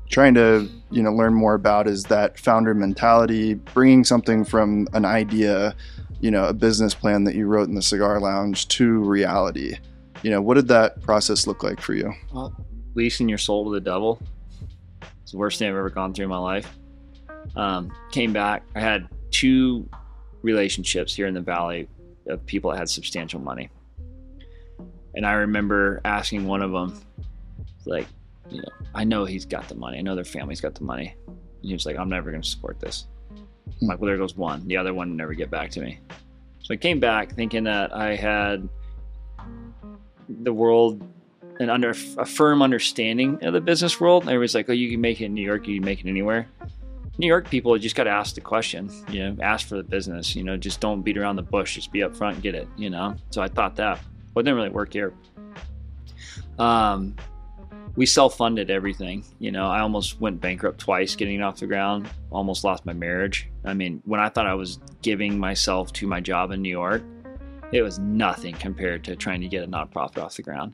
trying to you know learn more about is that founder mentality bringing something from an idea you know a business plan that you wrote in the cigar lounge to reality you know what did that process look like for you Well, leasing your soul to the devil. It's the worst thing I've ever gone through in my life. Um, came back. I had two relationships here in the valley of people that had substantial money, and I remember asking one of them, like, you know, I know he's got the money. I know their family's got the money. And he was like, I'm never going to support this. I'm like, well, there goes one. The other one never get back to me. So I came back thinking that I had the world an under a firm understanding of the business world. Everybody's like, "Oh, you can make it in New York. You can make it anywhere." New York people just got to ask the question. You know, ask for the business. You know, just don't beat around the bush. Just be up front and get it. You know. So I thought that, but it didn't really work here. Um, we self-funded everything. You know, I almost went bankrupt twice getting it off the ground. Almost lost my marriage. I mean, when I thought I was giving myself to my job in New York, it was nothing compared to trying to get a nonprofit off the ground.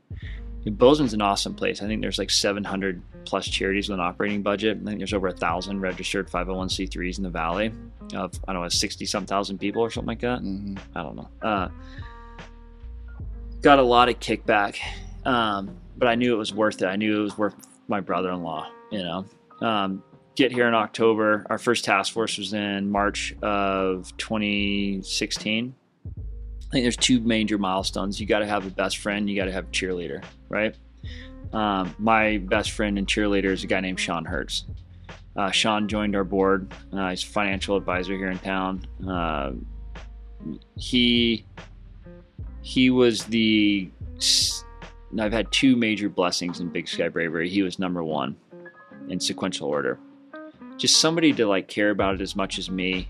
Bozeman's an awesome place. I think there's like 700 plus charities with an operating budget. I think there's over a thousand registered 501c3s in the valley of I don't know 60 some thousand people or something like that. Mhm. I don't know. Uh, got a lot of kickback, um, but I knew it was worth it. I knew it was worth my brother-in-law. You know, um, get here in October. Our first task force was in March of 2016. I think there's two major milestones. You got to have a best friend. You got to have a cheerleader, right? Um, my best friend and cheerleader is a guy named Sean Hertz. Uh, Sean joined our board. Uh, he's a financial advisor here in town. Uh, he he was the. I've had two major blessings in Big Sky Bravery. He was number one in sequential order. Just somebody to like care about it as much as me.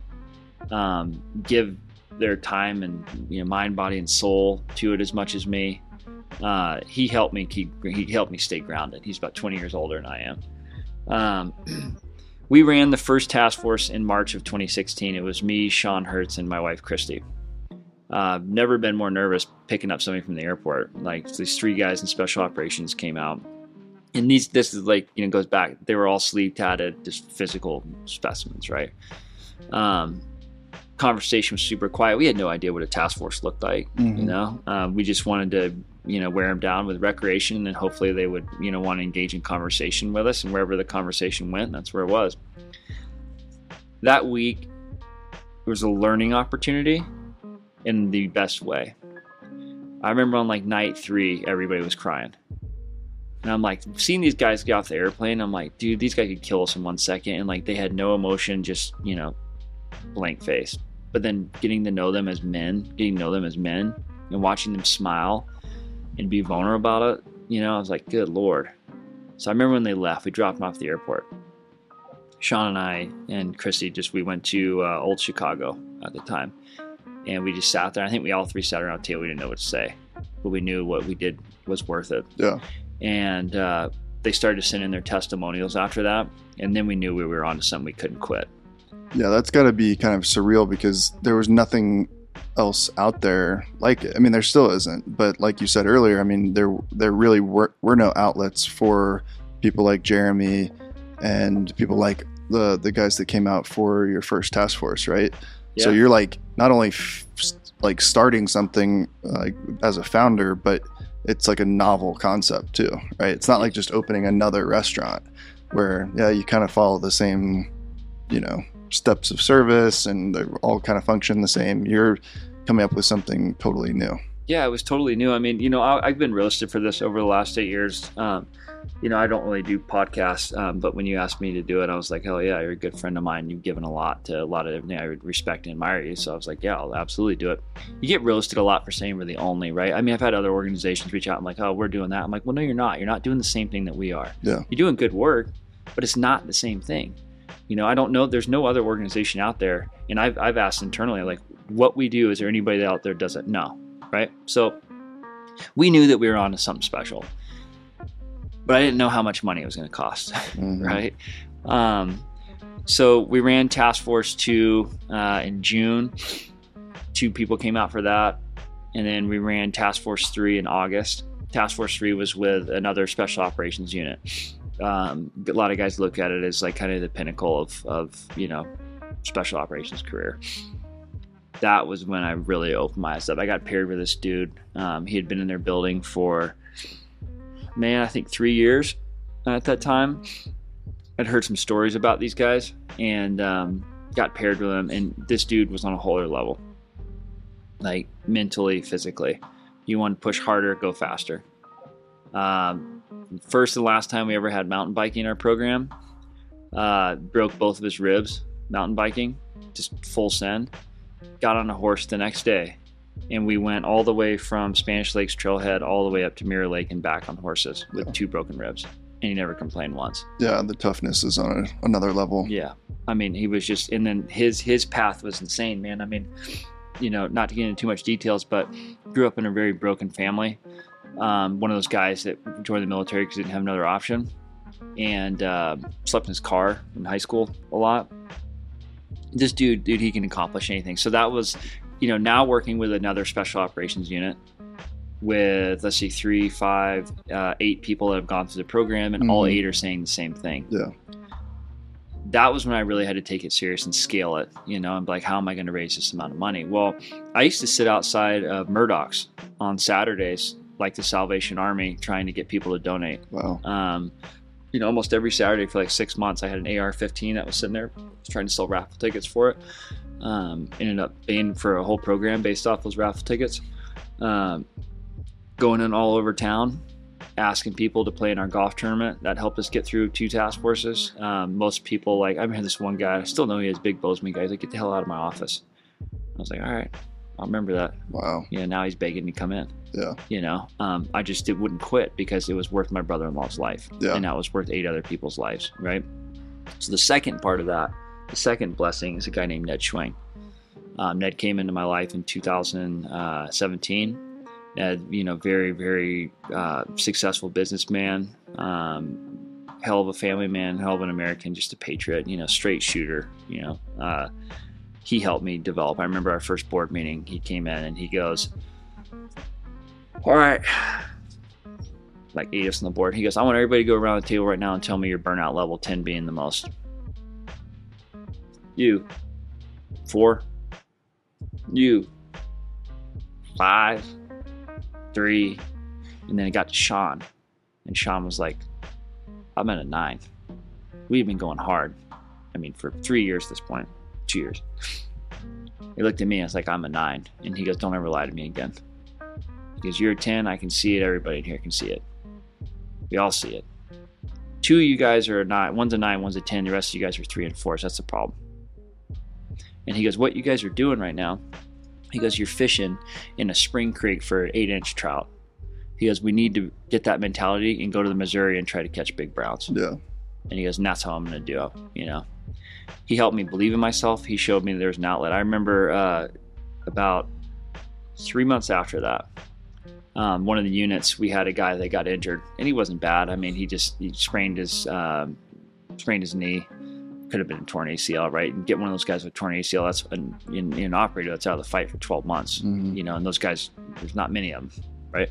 Um, give their time and you know mind, body, and soul to it as much as me. Uh, he helped me keep. He helped me stay grounded. He's about 20 years older than I am. Um, *clears throat* we ran the first task force in March of 2016. It was me, Sean Hertz, and my wife Christy. Uh, never been more nervous picking up somebody from the airport. Like these three guys in special operations came out, and these this is like you know goes back. They were all sleeve tatted, just physical specimens, right? Um, conversation was super quiet. We had no idea what a task force looked like. Mhm. You know, um, we just wanted to you know wear them down with recreation, and then hopefully they would you know want to engage in conversation with us. And wherever the conversation went, that's where it was. That week it was a learning opportunity in the best way. I remember on like night three, everybody was crying. And I'm like, seeing these guys get off the airplane, I'm like, dude, these guys could kill us in one second. And like, they had no emotion, just, you know, blank face. But then getting to know them as men, getting to know them as men, and watching them smile and be vulnerable about it, you know, I was like, good Lord. So I remember when they left, we dropped them off the airport. Sean and I and Christy just, we went to uh, Old Chicago at the time and we just sat there. I think we all three sat around the table. We didn't know what to say, but we knew what we did was worth it. Yeah. And uh, they started to send in their testimonials after that, and then we knew we were on to something we couldn't quit. Yeah, that's got to be kind of surreal because there was nothing else out there like it. I mean, there still isn't, but like you said earlier, I mean, there there really were, were no outlets for people like Jeremy and people like the the guys that came out for your first task force, right? So you're like not only f- like starting something like as a founder, but it's like a novel concept too, right? It's not like just opening another restaurant where yeah, you kind of follow the same, you know, steps of service and they all kind of function the same. You're coming up with something totally new. Yeah, it was totally new. I mean, you know, I, I've been roasted for this over the last eight years. Um, you know, I don't really do podcasts, um, but when you asked me to do it, I was like, hell yeah, you're a good friend of mine. You've given a lot to a lot of everything. I respect and admire you. So I was like, yeah, I'll absolutely do it. You get roasted a lot for saying we're the only, right? I mean, I've had other organizations reach out and like, oh, we're doing that. I'm like, well, no, you're not. You're not doing the same thing that we are. Yeah. You're doing good work, but it's not the same thing. You know, I don't know. There's no other organization out there. And I've, I've asked internally, like, what we do, is there anybody out there does it? No. Right. So we knew that we were on to something special, but I didn't know how much money it was going to cost. Mhm. *laughs* right? Um, so we ran Task Force 2 uh, in June. Two people came out for that. And then we ran Task Force 3 in August. Task Force 3 was with another special operations unit. Um, a lot of guys look at it as like kind of the pinnacle of, of you know, special operations career. That was when I really opened my eyes up. I got paired with this dude. Um, he had been in their building for, man, I think three years at that time. I'd heard some stories about these guys and um, got paired with them. And this dude was on a whole other level, like mentally, physically. You want to push harder, go faster. Um, first and last time we ever had mountain biking in our program, uh, broke both of his ribs mountain biking, just full send. Got on a horse the next day, and we went all the way from Spanish Lakes Trailhead all the way up to Mirror Lake and back on horses with Yeah. two broken ribs. And he never complained once. Yeah, the toughness is on a, another level. Yeah, I mean, he was just, and then his his path was insane, man. I mean, you know, not to get into too much details, but grew up in a very broken family. Um, one of those guys that joined the military because he didn't have another option, and uh, slept in his car in high school a lot. This dude, dude, he can accomplish anything. So that was, you know, now working with another special operations unit with let's see, three, five, uh, eight people that have gone through the program, and all Mhm. eight are saying the same thing Yeah. that was when I really had to take it serious and scale it, you know, and be like, how am I going to raise this amount of money? Well, I used to sit outside of Murdoch's on Saturdays, like the Salvation Army, trying to get people to donate. Wow. Um, you know, almost every Saturday for like six months, I had an AR-15 that was sitting there. I was trying to sell raffle tickets for it. Um, ended up paying for a whole program based off those raffle tickets. Um, going in all over town, asking people to play in our golf tournament. That helped us get through two task forces. Um, most people, like, I had this one guy, I still know he has big Bozeman guys, like, get the hell out of my office. I was like, all right, I'll remember that. Wow. Yeah, now he's begging to come in. Yeah. You know, um, I just it wouldn't quit because it was worth my brother in law's life. Yeah. And that was worth eight other people's lives, right? So the second part of that, the second blessing is a guy named Ned Schwing. Um, Ned came into my life in 2017. Ned, you know, very, very uh, successful businessman, um, hell of a family man, hell of an American, just a patriot, you know, straight shooter, you know. Uh, he helped me develop. I remember our first board meeting, he came in and he goes, All right, like eight of us on the board. He goes, I want everybody to go around the table right now and tell me your burnout level, 10 being the most. You, four, you, five, three, and then it got to Sean, and Sean was like, I'm at a nine. We've been going hard. I mean, for three years at this point, two years. He looked at me, I was like, I'm a nine. And he goes, Don't ever lie to me again. He goes, You're a 10, I can see it, everybody in here can see it. We all see it. Two of you guys are a nine, one's a nine, one's a 10, the rest of you guys are three and four, so that's the problem. And he goes, What you guys are doing right now, he goes, You're fishing in a spring creek for an eight inch trout. He goes, We need to get that mentality and go to the Missouri and try to catch big browns. Yeah. And he goes, and that's how I'm going to do it, you know. He helped me believe in myself. He showed me there's an outlet. I remember uh, about three months after that, um, one of the units we had a guy that got injured, and he wasn't bad. I mean, he just he sprained his um, sprained his knee. Could have been a torn ACL, right? And get one of those guys with torn ACL. That's an, in, in an operator that's out of the fight for 12 months. Mhm. You know, and those guys, there's not many of them, right?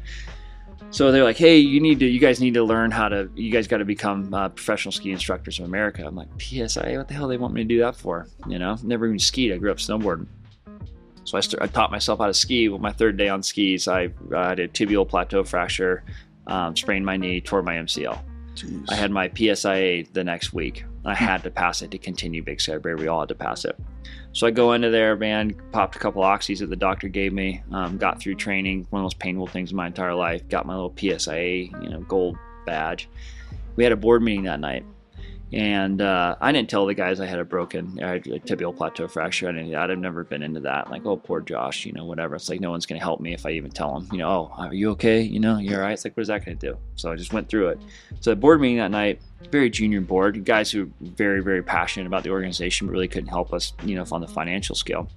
So they're like, "Hey, you need to, you guys need to learn how to, you guys got to become uh, professional ski instructors of America." I'm like, "PSIA? What the hell they want me to do that for?" You know, never even skied. I grew up snowboarding, so I, st- I taught myself how to ski. Well, my third day on skis, I, I had a tibial plateau fracture, um, sprained my knee, tore my MCL. Jeez. I had my PSIA the next week. I had to pass it to continue Big Sky Brave. We all had to pass it. So I go into there, man, popped a couple oxys that the doctor gave me, um, got through training, one of those painful things in my entire life, got my little PSIA, you know, gold badge. We had a board meeting that night. And uh, I didn't tell the guys I had a broken I had a tibial plateau fracture. I didn't, I'd have never been into that. Like, oh, poor Josh, you know, whatever. It's like no one's going to help me if I even tell them, you know, oh, are you okay? You know, you're all right. It's like, what is that going to do? So I just went through it. So the board meeting that night, very junior board, guys who were very, very passionate about the organization, but really couldn't help us, you know, on the financial scale.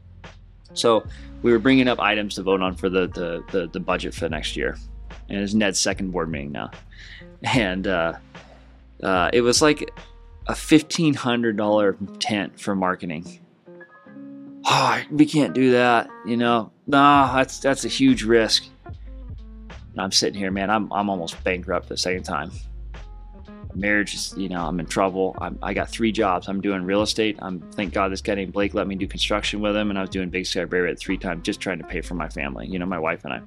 So we were bringing up items to vote on for the the, the, the budget for the next year, and it's Ned's second board meeting now, and uh, uh, it was like a fifteen hundred dollar tent for marketing. Oh, we can't do that, you know. Nah, that's that's a huge risk. And I'm sitting here, man. I'm I'm almost bankrupt the second time marriage is you know i'm in trouble I'm, i got three jobs i'm doing real estate i'm thank god this guy named blake let me do construction with him and i was doing big sky Brave at three times just trying to pay for my family you know my wife and i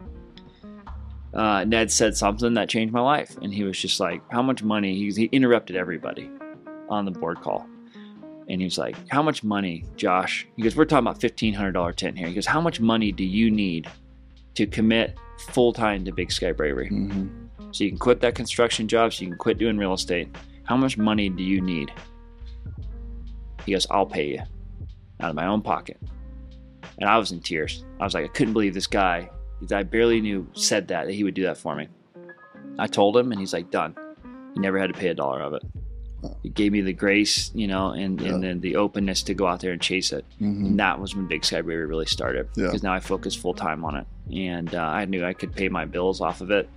uh, ned said something that changed my life and he was just like how much money he, he interrupted everybody on the board call and he was like how much money josh he goes we're talking about $1500 tent here he goes how much money do you need to commit full-time to big sky bravery Mhm. so you can quit that construction job, so you can quit doing real estate. How much money do you need? He goes, I'll pay you out of my own pocket. And I was in tears. I was like, I couldn't believe this guy that I barely knew said that, that he would do that for me. I told him, and he's like, done. He never had to pay a dollar of it. He gave me the grace, you know, and, Yeah. and then the openness to go out there and chase it. Mhm. And that was when Big Sky Bravery really started. Yeah. Because now I focus full time on it, and uh, I knew I could pay my bills off of it,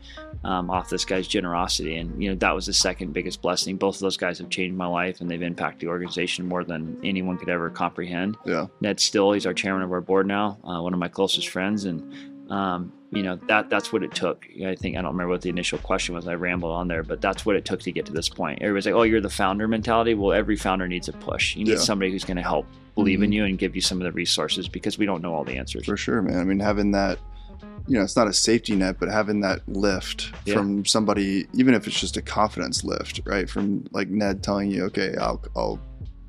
um, off this guy's generosity, and you know that was the second biggest blessing. Both of those guys have changed my life, and they've impacted the organization more than anyone could ever comprehend. Yeah. Ned Still, he's our chairman of our board now, uh, one of my closest friends, and um, you know that that's what it took. I think I don't remember what the initial question was. I rambled on there, but that's what it took to get to this point. Everybody's like, "Oh, you're the founder mentality." Well, every founder needs a push. You need Yeah. somebody who's going to help believe in Mhm. you and give you some of the resources because we don't know all the answers. For sure, man. I mean, having that you know, it's not a safety net, but having that lift Yeah. from somebody, even if it's just a confidence lift, right? From like Ned telling you, okay, I'll, I'll,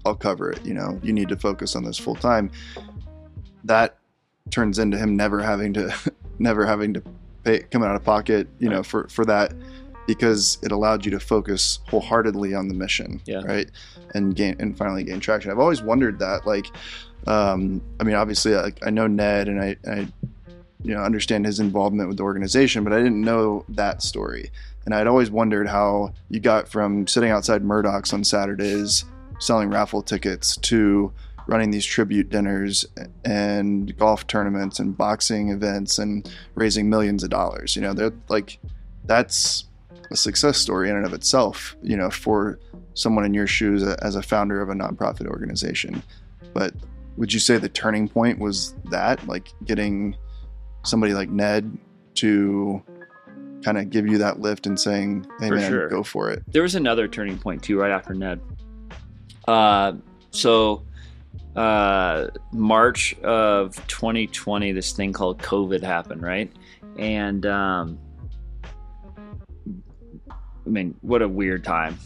I'll cover it. You know, you need to focus on this full time. That turns into him never having to, *laughs* never having to pay, come out of pocket, you know, for, for that because it allowed you to focus wholeheartedly on the mission. Yeah. Right. And gain, and finally gain traction. I've always wondered that, like, um, I mean, obviously I, I know Ned and I, I you know understand his involvement with the organization but i didn't know that story and i'd always wondered how you got from sitting outside murdoch's on saturdays selling raffle tickets to running these tribute dinners and golf tournaments and boxing events and raising millions of dollars you know they're like that's a success story in and of itself you know for someone in your shoes as a founder of a nonprofit organization but would you say the turning point was that like getting somebody like Ned to kind of give you that lift and saying, "Hey For man, sure. go for it." there was another turning point too right after ned uh, so uh, march of 2020 this thing called covid happened right? And um, i mean what a weird time.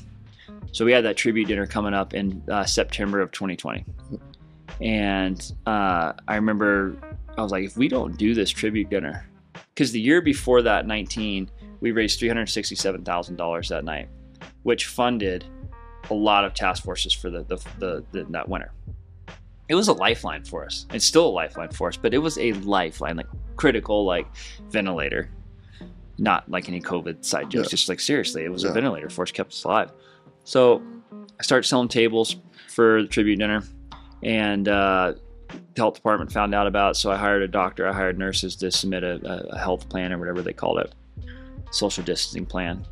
So we had that tribute dinner coming up in uh, september of 2020 and uh, i remember i was like if we don't do this tribute dinner because the year before that 19 we raised $367000 that night which funded a lot of task forces for the, the, the, the that winter. It was a lifeline for us. It's still a lifeline for us, but it was a lifeline, like critical, like ventilator, not like any COVID side jokes. Yeah. Just like seriously, it was a ventilator for us, kept us alive. So I started selling tables for the tribute dinner, and uh, the health department found out about it. So I hired a doctor, I hired nurses to submit a- a health plan or whatever they called it, social distancing plan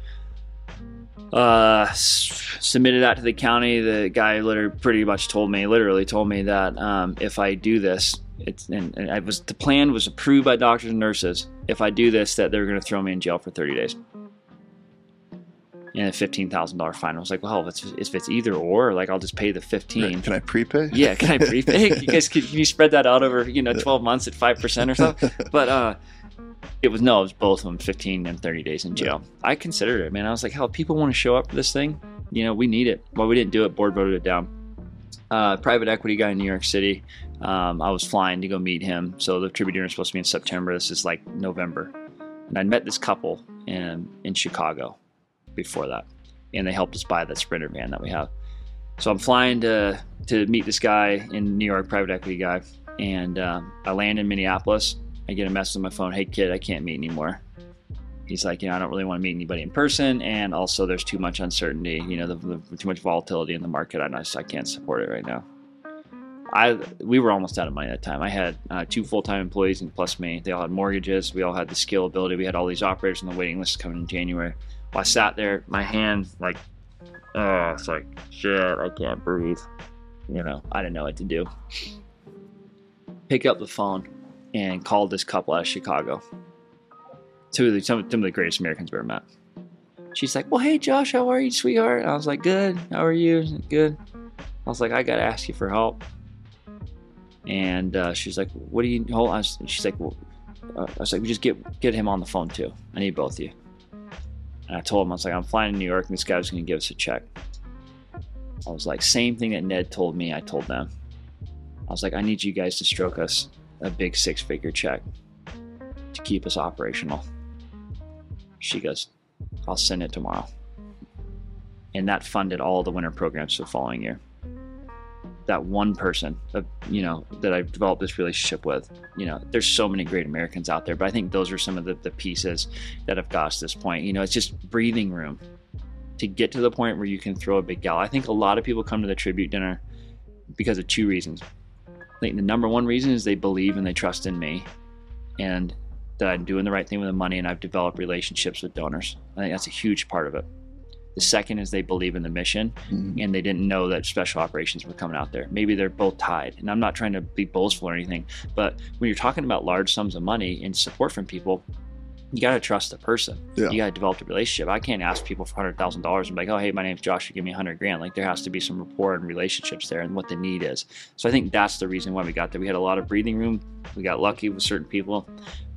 uh s- submitted that to the county. The guy literally pretty much told me literally told me that um, if i do this it's and, and i was the plan was approved by doctors and nurses. If i do this that they're going to throw me in jail for 30 days. And a $15000 fine. I was like well if it's, if it's either or like i'll just pay the 15 Can I prepay? *laughs* yeah, can I prepay? you guys, can, can you spread that out over you know *laughs* twelve months at five percent or something? *laughs* But uh, it was no, it was both of them, fifteen and thirty days in jail. I considered it, man. I was like, hell, people want to show up for this thing. You know, we need it. Well, we didn't do it. Board voted it down. Uh, private equity guy in New York City. Um, I was flying to go meet him. So the tribute dinner is supposed to be in September. This is like November, and I met this couple in in Chicago before that, and they helped us buy that Sprinter van that we have. So I'm flying to to meet this guy in New York, private equity guy, and um, I land in Minneapolis. I get a message on my phone, "Hey kid, I can't meet anymore." He's like, "You know, I don't really want to meet anybody in person, and also there's too much uncertainty. You know, the, the, too much volatility in the market. I just I can't support it right now." I we were almost out of money at that time. I had uh, two full time employees and plus me. They all had mortgages. We all had the skill ability. We had all these operators on the waiting list coming in January. Well, I sat there, my hand like, oh, it's like shit. I can't breathe. You know, I didn't know what to do. Pick up the phone and called this couple out of Chicago. Two of the some, some of the greatest Americans I've ever met. She's like, "Well, hey Josh, how are you, sweetheart?" And I was like, "Good. How are you?" Good. I was like, "I gotta ask you for help." And uh, she's like, "What do you hold?" on. She's like, well, uh, "I was like, we just get get him on the phone too. I need both of you." And I told him, I was like, "I'm flying to New York, and this guy was going to give us a check." I was like, same thing that Ned told me. I told them. I was like, I need you guys to stroke us a big six-figure check to keep us operational. She goes, I'll send it tomorrow. And that funded all the winter programs for the following year. That one person, uh, you know, that I've developed this relationship with, you know, there's so many great Americans out there, but I think those are some of the, the pieces that have got us this point. You know, it's just breathing room to get to the point where you can throw a big gal. I think a lot of people come to the tribute dinner because of two reasons. I think the number one reason is they believe and they trust in me and that I'm doing the right thing with the money and I've developed relationships with donors. I think that's a huge part of it. The second is they believe in the mission Mhm. and they didn't know that special operations were coming out there. Maybe they're both tied. And I'm not trying to be boastful or anything, but when you're talking about large sums of money and support from people, you got to trust the person. Yeah. You got to develop a relationship. I can't ask people for hundred thousand dollars and be like, oh, hey, my name's Josh, you give me a hundred grand. Like there has to be some rapport and relationships there, and what the need is. So I think that's the reason why we got there. We had a lot of breathing room. We got lucky with certain people,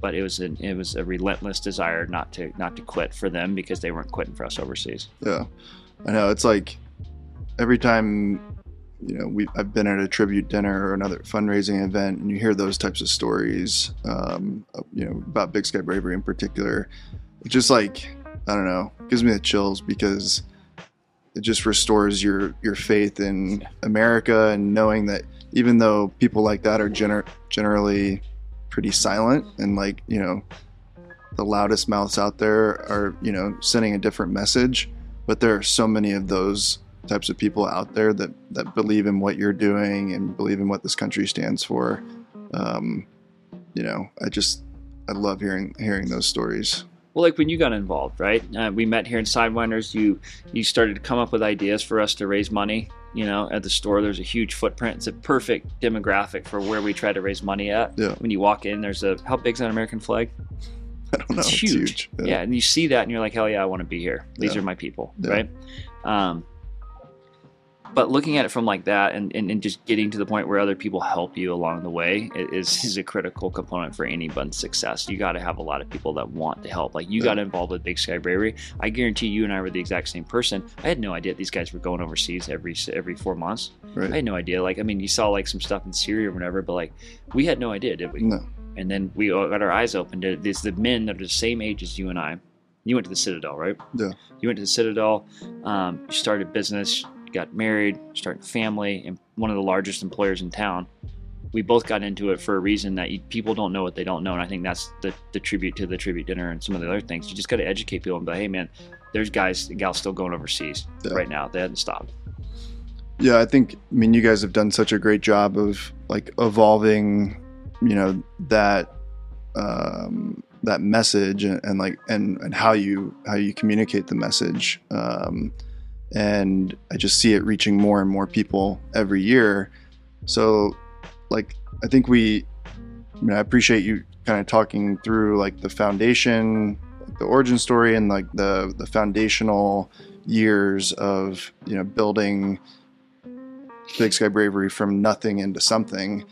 but it was an, it was a relentless desire not to not to quit for them because they weren't quitting for us overseas. Yeah, I know. It's like every time you know we I've been at a tribute dinner or another fundraising event, and you hear those types of stories, um, you know about Big Sky Bravery in particular. It just like I don't know, gives me the chills because it just restores your your faith in America and knowing that even though people like that are gener- generally pretty silent and like you know the loudest mouths out there are you know sending a different message but there are so many of those types of people out there that that believe in what you're doing and believe in what this country stands for. Um, you know i just i love hearing hearing those stories. Well like when you got involved right? Uh, we met here in sidewinders you you started to come up with ideas for us to raise money you know at the store. There's a huge footprint. It's a perfect demographic for where we try to raise money at. Yeah. when you walk in there's a how big's an american flag? I don't know. It's huge, Yeah. and you see that and you're like hell yeah i want to be here. These Yeah. are my people Yeah. right? Um, but looking at it from like that and, and, and just getting to the point where other people help you along the way is, is a critical component for anyone's success. You got to have a lot of people that want to help. Like you got involved with big sky bravery i guarantee you and i were the exact same person. I had no idea these guys were going overseas every every four months. I had no idea. Like i mean you saw like some stuff in syria or whatever but like we had no idea did we? No. And then we got our eyes opened to there's the men that are the same age as you and I. You went to the Citadel, right? Yeah. You went to the Citadel. Um, you started a business, got married, started a family, and one of the largest employers in town. We both got into it for a reason that you, people don't know what they don't know, and I think that's the, the tribute to the tribute dinner and some of the other things. You just got to educate people and be like, hey man, there's guys and gals still going overseas Yeah. right now. They hadn't stopped. Yeah, I think I mean you guys have done such a great job of like evolving, you know, that um that message and, and like and and how you how you communicate the message. Um and I just see it reaching more and more people every year. So like I think we I mean I appreciate you kind of talking through like the foundation, the origin story and like the the foundational years of, you know, building Big Sky Bravery from nothing into something.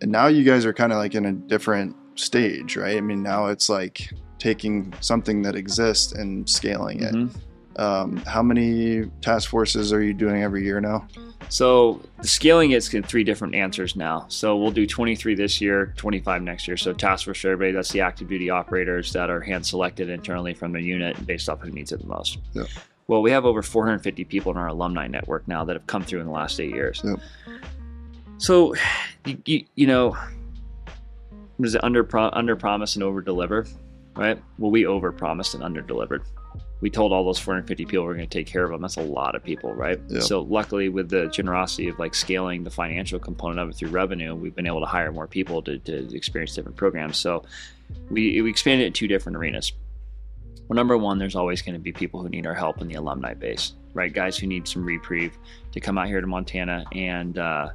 And now you guys are kind of like in a different stage, right? I mean, now it's like taking something that exists and scaling it. Mhm. Um, how many task forces are you doing every year now? So the scaling is three different answers now. So we'll do 23 this year, 25 next year. So task force survey, that's the active duty operators that are hand selected internally from the unit based off who needs it the most. Yep. Well, we have over 450 people in our alumni network now that have come through in the last eight years. Yep. So, you, you, you know, was it under under promise and over deliver, right? Well, we over promised and under delivered. We told all those 450 people we're going to take care of them. That's a lot of people, right? Yep. So luckily, with the generosity of like scaling the financial component of it through revenue, we've been able to hire more people to, to experience different programs. So we, we expanded in two different arenas. Well, number one, there's always going to be people who need our help in the alumni base, right? Guys who need some reprieve to come out here to Montana and, uh,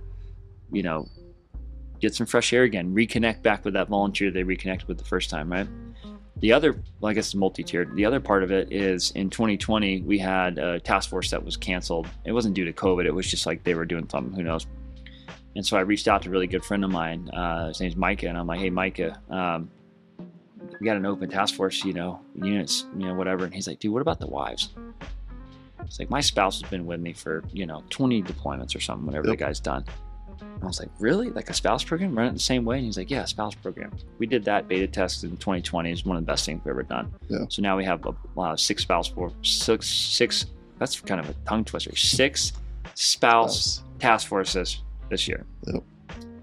you know, get some fresh air again, reconnect back with that volunteer they reconnected with the first time, right? The other, well, I guess multi-tiered. The other part of it is in 2020 we had a task force that was canceled. It wasn't due to COVID. It was just like they were doing something. Who knows? And so I reached out to a really good friend of mine. Uh, his name's Micah, and I'm like, "Hey, Micah, um, we got an open task force, you know, units, you know, whatever." And he's like, "Dude, what about the wives?" It's like my spouse has been with me for you know 20 deployments or something, whatever Yep. the guy's done. And I was like, really? Like a spouse program? Run it the same way? And he's like, yeah, spouse program. We did that beta test in 2020. It's one of the best things we've ever done. Yeah. So now we have a, uh, six spouse for six six. That's kind of a tongue twister. Six spouse task forces this year. Yep.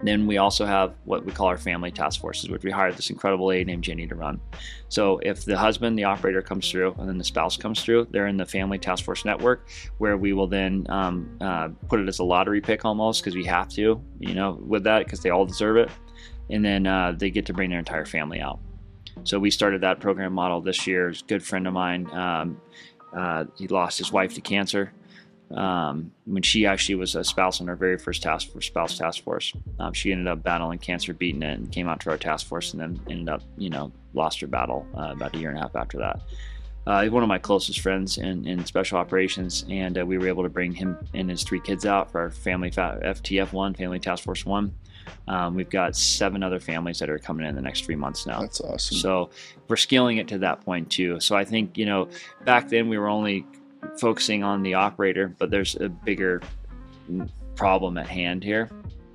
Then we also have what we call our family task forces, which we hired this incredible lady named Jenny to run. So if the husband, the operator comes through, and then the spouse comes through, they're in the family task force network, where we will then um, uh, put it as a lottery pick almost because we have to, you know, with that because they all deserve it, and then uh, they get to bring their entire family out. So we started that program model this year. It's a good friend of mine. Um, uh, he lost his wife to cancer. Um, when she actually was a spouse on our very first task force, spouse task force. Um, she ended up battling cancer, beating it, and came out to our task force, and then ended up, you know, lost her battle uh, about a year and a half after that. Uh, he's one of my closest friends in, in special operations, and uh, we were able to bring him and his three kids out for our family fa- FTF one, Family Task Force one. Um, we've got seven other families that are coming in the next three months now. That's awesome. So we're scaling it to that point too. So I think you know back then we were only focusing on the operator, but there's a bigger problem at hand here.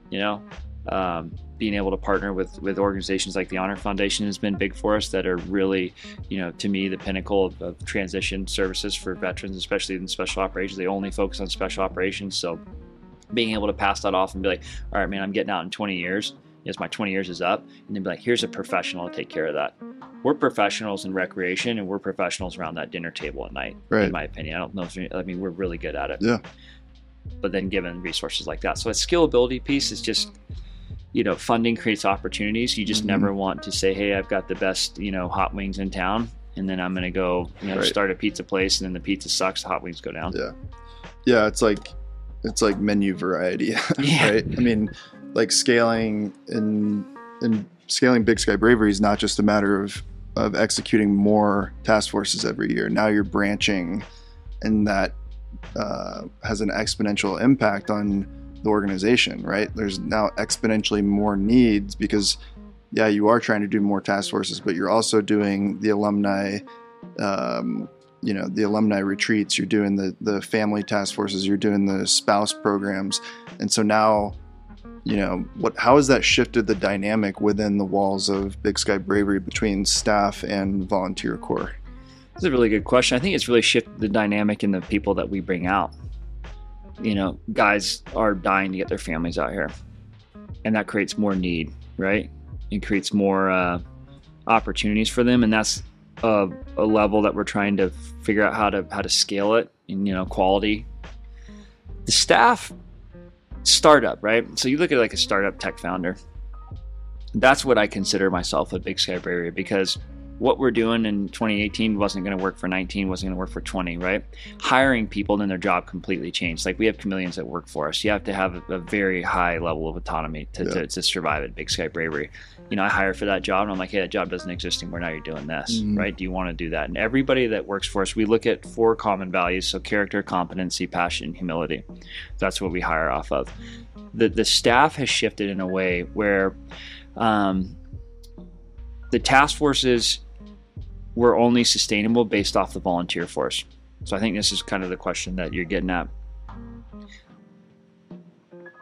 You know, um, being able to partner with with organizations like the Honor Foundation has been big for us. That are really, you know, to me the pinnacle of, of transition services for veterans, especially in special operations. They only focus on special operations, so being able to pass that off and be like, all right, man, I'm getting out in 20 years. Yes, my 20 years is up, and then be like, here's a professional to take care of that. We're professionals in recreation, and we're professionals around that dinner table at night. Right. In my opinion, I don't know if I mean we're really good at it. Yeah. But then given resources like that, so a scalability piece is just you know funding creates opportunities you just Mhm. never want to say hey i've got the best you know hot wings in town and then i'm going to go you know Right. start a pizza place and then the pizza sucks the hot wings go down Yeah. Yeah, it's like it's like menu variety, *laughs* Yeah. right? I mean, like scaling and and scaling Big Sky Bravery is not just a matter of of executing more task forces every year. Now you're branching, and that uh, has an exponential impact on the organization, right? There's now exponentially more needs because, yeah, you are trying to do more task forces, but you're also doing the alumni. Um, you know the alumni retreats you're doing the the family task forces you're doing the spouse programs and so now you know what how has that shifted the dynamic within the walls of big sky bravery between staff and volunteer corps That's a really good question. I think it's really shifted the dynamic in the people that we bring out. You know, guys are dying to get their families out here, and that creates more need, right? It creates more uh, opportunities for them, and that's a, a level that we're trying to figure out how to how to scale it. And you know, quality. The staff startup, right? So you look at like a startup tech founder. That's what I consider myself a Big Sky Bravery because what we're doing in 2018 wasn't going to work for 19 wasn't going to work for 20 right? Hiring people then their job completely changed. Like we have chameleons that work for us. You have to have a, a very high level of autonomy to, Yeah. to, to survive at big sky bravery. You know i hire for that job and i'm like hey that job doesn't exist anymore. Now you're doing this Mhm. right? Do you want to do that? And everybody that works for us we look at four common values so character competency passion humility. That's what we hire off of. The, the staff has shifted in a way where um, the task forces were only sustainable based off the volunteer force. So I think this is kind of the question that you're getting at.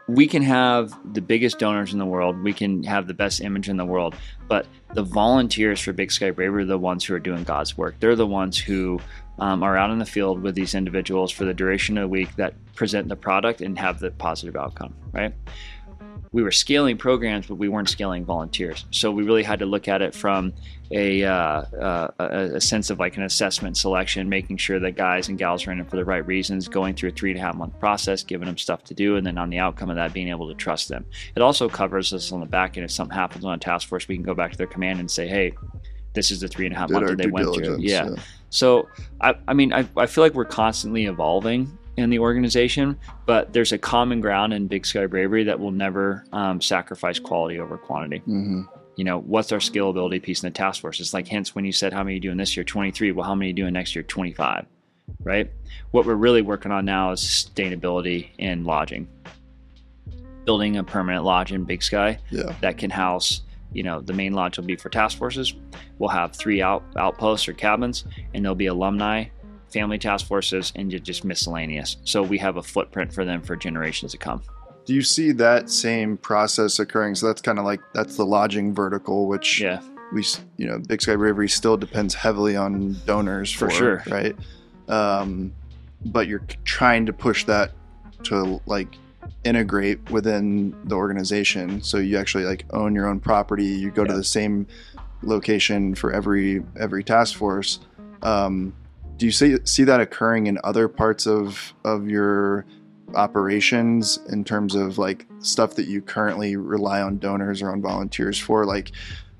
We can have the biggest donors in the world, we can have the best image in the world, but the volunteers for Big Sky Bravery are the ones who are doing God's work. They're the ones who um, are out in the field with these individuals for the duration of the week that present the product and have the positive outcome, right? We were scaling programs, but we weren't scaling volunteers. So we really had to look at it from a, uh, uh, a, a sense of like an assessment selection, making sure that guys and gals are in it for the right reasons, going through a three and a half month process, giving them stuff to do, and then on the outcome of that, being able to trust them. It also covers us on the back end. If something happens on a task force, we can go back to their command and say, hey, this is the three and a half did month that they went through. diligence Yeah. So I, I mean, I, I feel like we're constantly evolving in the organization, but there's a common ground in Big Sky Bravery that will never um, sacrifice quality over quantity. hmm You know, what's our scalability piece in the task force? It's like, hence, when you said, how many are you doing this year? 23. Well, how many are you doing next year? 25. Right? What we're really working on now is sustainability in lodging. Building a permanent lodge in Big Sky yeah that can house you know the main lodge will be for task forces we'll have three out outposts or cabins and there'll be alumni family task forces and just miscellaneous. So we have a footprint for them for generations to come. Do you see that same process occurring? So that's kind of like that's the lodging vertical which yeah. we you know big sky bravery still depends heavily on donors For for, sure. right? Um, but you're trying to push that to like integrate within the organization. So you actually like own your own property you go to the same location for every every task force. Um, do you see see that occurring in other parts of of your operations in terms of like stuff that you currently rely on donors or on volunteers for like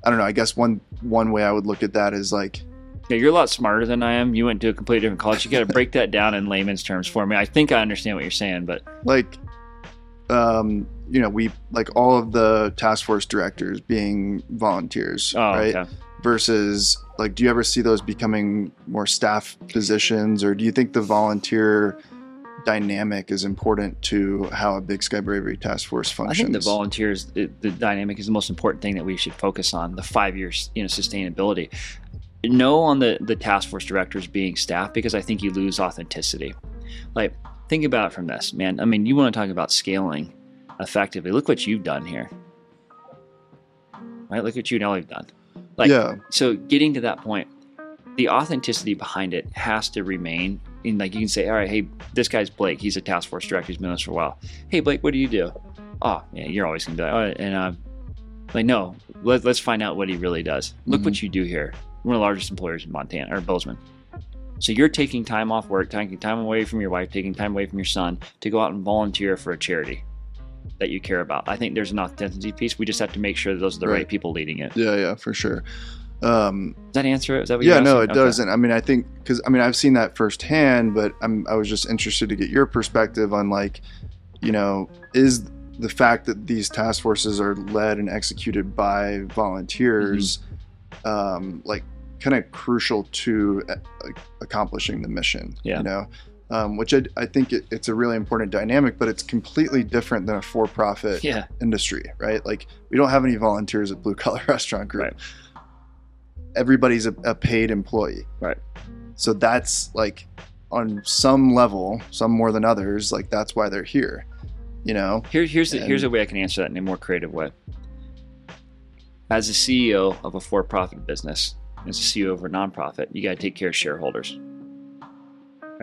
i don't know i guess one one way i would look at that is like Yeah, you're a lot smarter than I am. You went to a completely different college. You got to *laughs* break that down in layman's terms for me. I think I understand what you're saying, but like um you know we like all of the task force directors being volunteers oh, right okay. Versus like do you ever see those becoming more staff positions or do you think the volunteer dynamic is important to how a big sky bravery task force functions I think the volunteers, the, the dynamic is the most important thing that we should focus on. The five years, you know, sustainability. No on the the task force directors being staff because I think you lose authenticity. Like think about it from this, man. I mean, you want to talk about scaling effectively. Look what you've done here, right? Look what you and Ellie have done. Like, yeah so getting to that point, the authenticity behind it has to remain. And like you can say, all right, hey, this guy's Blake. He's a task force director. He's been with us for a while. Hey, Blake, what do you do? Oh, yeah, you're always gonna be like, oh, and uh, like no, let, let's find out what he really does. Look what you do here. One of the largest employers in Montana or Bozeman. So you're taking time off work, taking time away from your wife, taking time away from your son to go out and volunteer for a charity that you care about. I think there's an authenticity piece. We just have to make sure those are the right, Right. people leading it. yeah yeah for sure um Does that answer it? Is that what yeah no it? Okay. doesn't i mean i think because i mean i've seen that firsthand but i'm i was just interested to get your perspective on like you know is the fact that these task forces are led and executed by volunteers Mm-hmm. um like kind of crucial to uh, accomplishing the mission Yeah. you know um, which I, I think it, it's a really important dynamic, but it's completely different than a for-profit Yeah. industry, right? Like we don't have any volunteers at Blue Collar *laughs* Restaurant Group. Right. Everybody's a, a paid employee. Right. So that's like on some level, some more than others, like that's why they're here. You know? Here, here's the, here's a way I can answer that in a more creative way. As a CEO of a for-profit business, as a CEO of a nonprofit, you got to take care of shareholders.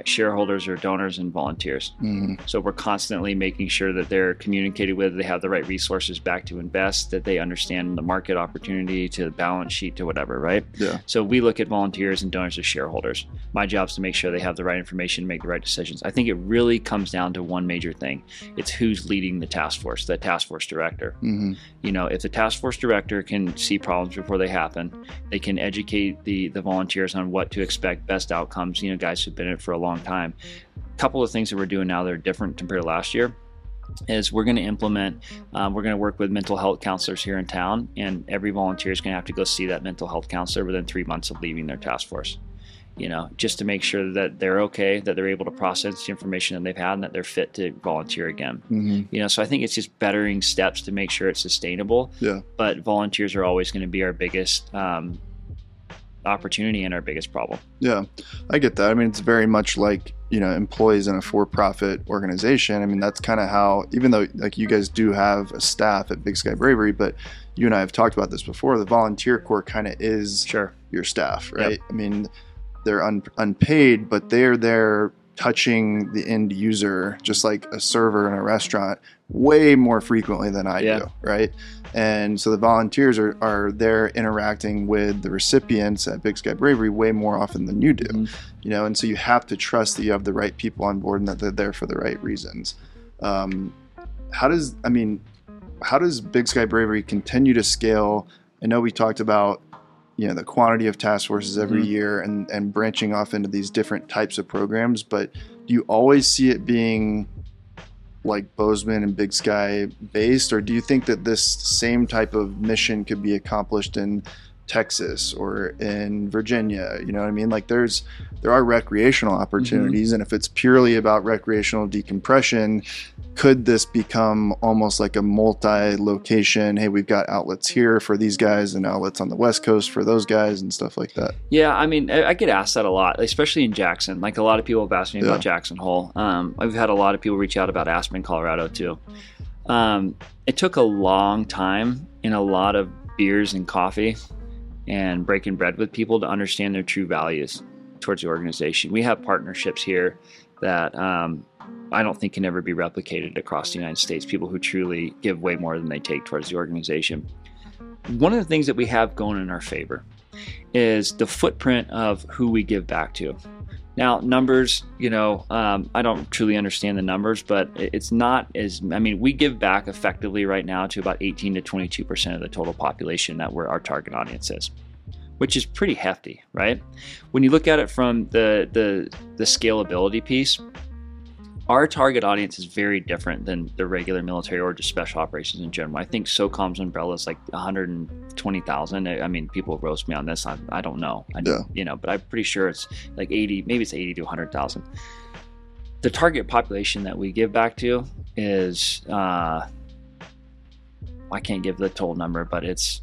Shareholders or donors and volunteers. Mhm. So we're constantly making sure that they're communicated with, they have the right resources back to invest, that they understand the market opportunity to the balance sheet to whatever, right? Yeah. So we look at volunteers and donors as shareholders. My job is to make sure they have the right information to make the right decisions. I think it really comes down to one major thing. It's who's leading the task force, the task force director. Mhm. You know, if the task force director can see problems before they happen, they can educate the the volunteers on what to expect, best outcomes. You know, guys who've been in it for a long time. A couple of things that we're doing now that are different compared to last year is we're going to implement um, we're going to work with mental health counselors here in town and every volunteer is going to have to go see that mental health counselor within three months of leaving their task force you know just to make sure that they're okay that they're able to process the information that they've had and that they're fit to volunteer again Mhm. you know so i think it's just bettering steps to make sure it's sustainable Yeah. but volunteers are always going to be our biggest um, opportunity and our biggest problem Yeah, I get that. I mean, it's very much like you know employees in a for-profit organization. I mean, that's kind of how. Even though like you guys do have a staff at Big Sky Bravery, but you and I have talked about this before. The volunteer corps kind of is sure your staff, right? I mean, they're un- unpaid, but they're there touching the end user, just like a server in a restaurant, way more frequently than I Yeah. do, right? And so the volunteers are, are there interacting with the recipients at Big Sky Bravery way more often than you do, Mhm. you know. And so you have to trust that you have the right people on board and that they're there for the right reasons. Um, how does I mean, how does Big Sky Bravery continue to scale? I know we talked about you know the quantity of task forces every Mhm. year and and branching off into these different types of programs, but do you always see it being like Bozeman and Big Sky based, or do you think that this same type of mission could be accomplished in Texas or in Virginia? You know what I mean? Like there's there are recreational opportunities, and if it's purely about recreational decompression, could this become almost like a multi-location? Hey, we've got outlets here for these guys, and outlets on the West Coast for those guys, and stuff like that. Yeah, I mean, I, I get asked that a lot, especially in Jackson. Like a lot of people have asked me Yeah. about Jackson Hole. Um, I've had a lot of people reach out about Aspen, Colorado, too. Um, it took a long time and a lot of beers and coffee and breaking bread with people to understand their true values towards the organization. We have partnerships here that um, I don't think can ever be replicated across the United States. People who truly give way more than they take towards the organization. One of the things that we have going in our favor is the footprint of who we give back to. Now, numbers, you know, um, I don't truly understand the numbers, but it's not as, I mean, we give back effectively right now to about 18 to 22% of the total population that we're, our target audience is. which is pretty hefty, right? When you look at it from the the the scalability piece, our target audience is very different than the regular military or just special operations in general. I think SOCOM's umbrella is like 120,000. I mean, people roast me on this. I, I don't know. I, Yeah. You know, but I'm pretty sure it's like 80, maybe it's 80 to 100,000. The target population that we give back to is, uh, I can't give the total number, but it's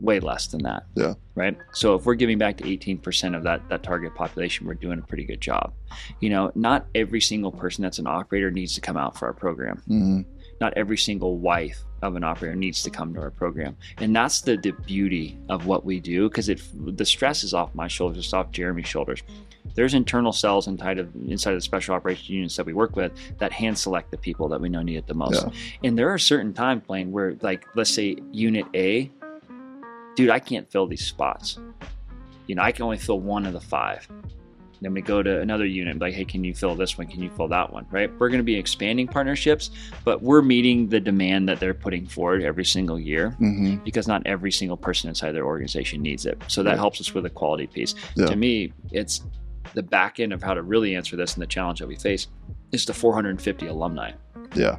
way less than that. Yeah. Right. So if we're giving back to 18% of that that target population, we're doing a pretty good job. You know, not every single person that's an operator needs to come out for our program. Mhm. Not every single wife of an operator needs to come to our program, and that's the, the beauty of what we do because it the stress is off my shoulders, it's off Jeremy's shoulders. There's internal cells inside of inside of the special operations units that we work with that hand select the people that we know need it the most. Yeah. And there are certain time Blaine, where like let's say Unit A, dude, I can't fill these spots. You know, I can only fill one of the five. Then we go to another unit, like, hey, can you fill this one? Can you fill that one? Right? We're going to be expanding partnerships, but we're meeting the demand that they're putting forward every single year Mhm. because not every single person inside their organization needs it. So that Right. helps us with the quality piece. Yeah. To me, it's the back end of how to really answer this and the challenge that we face is the 450 alumni. Yeah.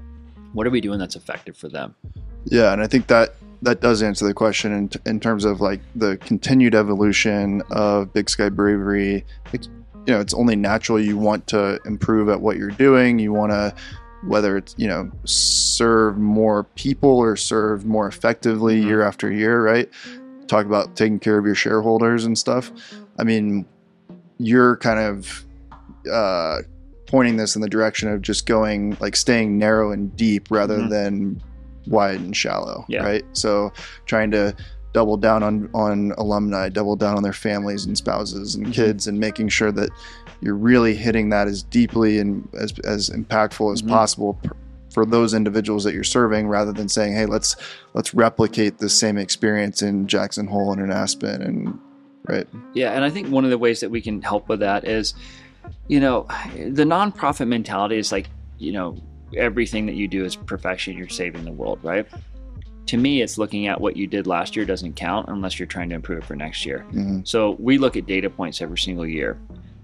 What are we doing that's effective for them? Yeah, and I think that that does answer the question in, in terms of like the continued evolution of Big Sky Bravery. It's, you know, it's only natural you want to improve at what you're doing. You want to, whether it's you know, serve more people or serve more effectively Mhm. year after year. Right? Talk about taking care of your shareholders and stuff. I mean, you're kind of uh, pointing this in the direction of just going like staying narrow and deep rather Mhm. than wide and shallow Yeah. right so trying to double down on on alumni double down on their families and spouses and Mhm. kids and making sure that you're really hitting that as deeply and as, as impactful as Mhm. possible per, for those individuals that you're serving rather than saying hey let's let's replicate the same experience in jackson hole and in aspen and right Yeah, and I think one of the ways that we can help with that is, you know, the nonprofit mentality is like, you know, everything that you do is perfection. You're saving the world, right? To me, it's looking at what you did last year doesn't count unless you're trying to improve it for next year. Mhm. So we look at data points every single year.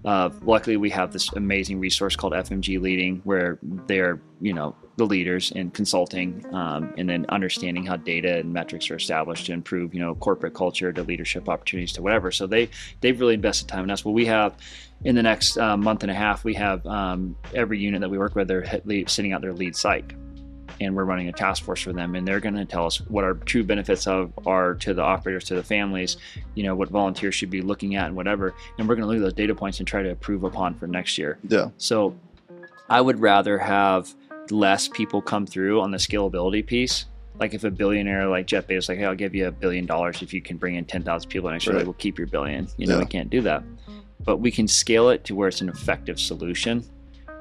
Uh, luckily, we have this amazing resource called FMG Leading, where they're you know the leaders in consulting um, and then understanding how data and metrics are established to improve you know corporate culture to leadership opportunities to whatever. So they they've really invested time in us. Well, we have in the next uh, month and a half, we have um, every unit that we work with, they're hit- sitting out their lead psych and we're running a task force for them and they're going to tell us what our true benefits of are to the operators to the families you know what volunteers should be looking at and whatever and we're going to look at those data points and try to improve upon for next year yeah so i would rather have less people come through on the scalability piece like if a billionaire like Jeff Bezos like hey I'll give you a billion dollars if you can bring in 10,000 people next year Right. like, we'll keep your billion you know Yeah. we can't do that but we can scale it to where it's an effective solution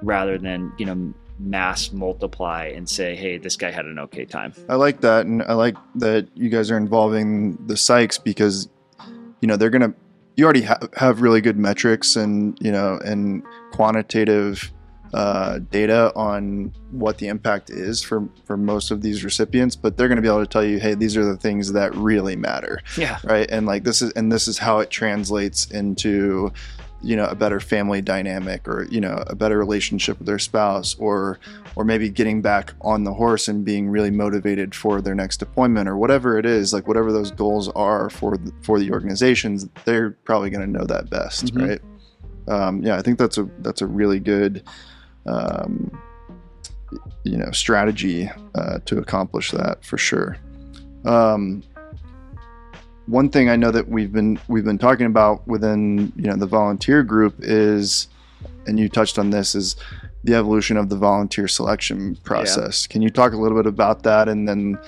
rather than you know mass multiply and say hey this guy had an okay time I like that, and I like that you guys are involving the psychs because, you know, they're gonna. You already ha- have really good metrics and you know and quantitative uh, data on what the impact is for for most of these recipients, but they're going to be able to tell you, hey, these are the things that really matter, yeah right? And like this is and this is how it translates into you know a better family dynamic or you know a better relationship with their spouse or or maybe getting back on the horse and being really motivated for their next deployment or whatever it is like whatever those goals are for the, for the organizations they're probably going to know that best Mhm. right um, yeah i think that's a that's a really good um, you know strategy uh, to accomplish that for sure. Um, one thing I know that we've been we've been talking about within you know the volunteer group is, and you touched on this, is the evolution of the volunteer selection process. Can you talk a little bit about that, and then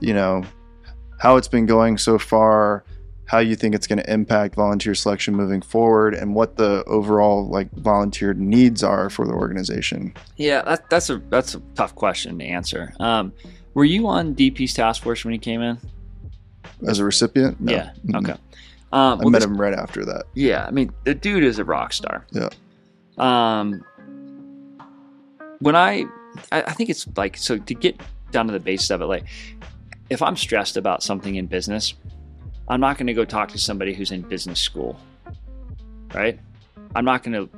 you know how it's been going so far, how you think it's going to impact volunteer selection moving forward, and what the overall like volunteer needs are for the organization? Yeah, that, that's a that's a tough question to answer. Um, were you on DP's task force when he came in? As a recipient, No. Yeah. Okay. Um, I met him right after that. Yeah, I mean, the dude is a rock star. Yeah. Um, when I, I, I think it's like so to get down to the basis of it, like if I'm stressed about something in business, I'm not going to go talk to somebody who's in business school, right? I'm not going to.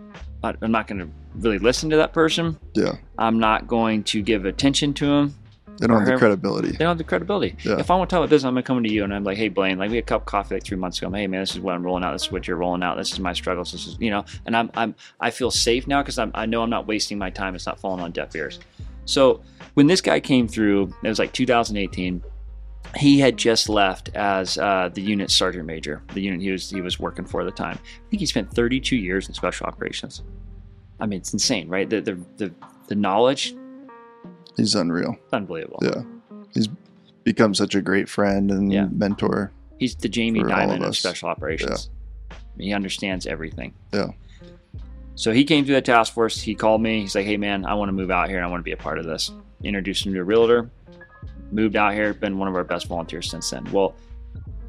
I'm not going to really listen to that person. Yeah. I'm not going to give attention to them. They don't have the credibility. They don't have the credibility. Yeah. If I want to talk about this, I'm gonna come to you and I'm like, hey Blaine, like we had a cup of coffee like three months ago. I'm, hey man, this is what I'm rolling out. This is what you're rolling out. This is my struggles. This is you know, and I'm I'm I feel safe now because I'm I know I'm not wasting my time. It's not falling on deaf ears. So when this guy came through, it was like 2018. He had just left as uh, the unit sergeant major, the unit he was he was working for at the time. I think he spent 32 years in special operations. I mean, it's insane, right? The the the, the knowledge, He's unreal. unbelievable. Yeah. He's become such a great friend and Yeah. mentor. He's the Jamie Dimon of of, special operations. He understands everything. Yeah. So he came through the task force. He called me. He's like, "Hey man, I want to move out here and I want to be a part of this." Introduced him to a realtor. Moved out here. Been one of our best volunteers since then. Well,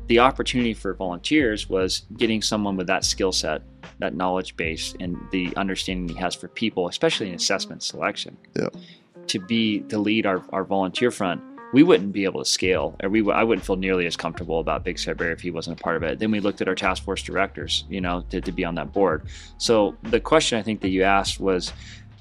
the opportunity for volunteers was getting someone with that skill set, that knowledge base, and the understanding he has for people, especially in assessment selection. Yeah. To be to lead our, our volunteer front, we wouldn't be able to scale, or we I wouldn't feel nearly as comfortable about Big Sky Bear if he wasn't a part of it. Then we looked at our task force directors, you know, to, to be on that board. So the question I think that you asked was,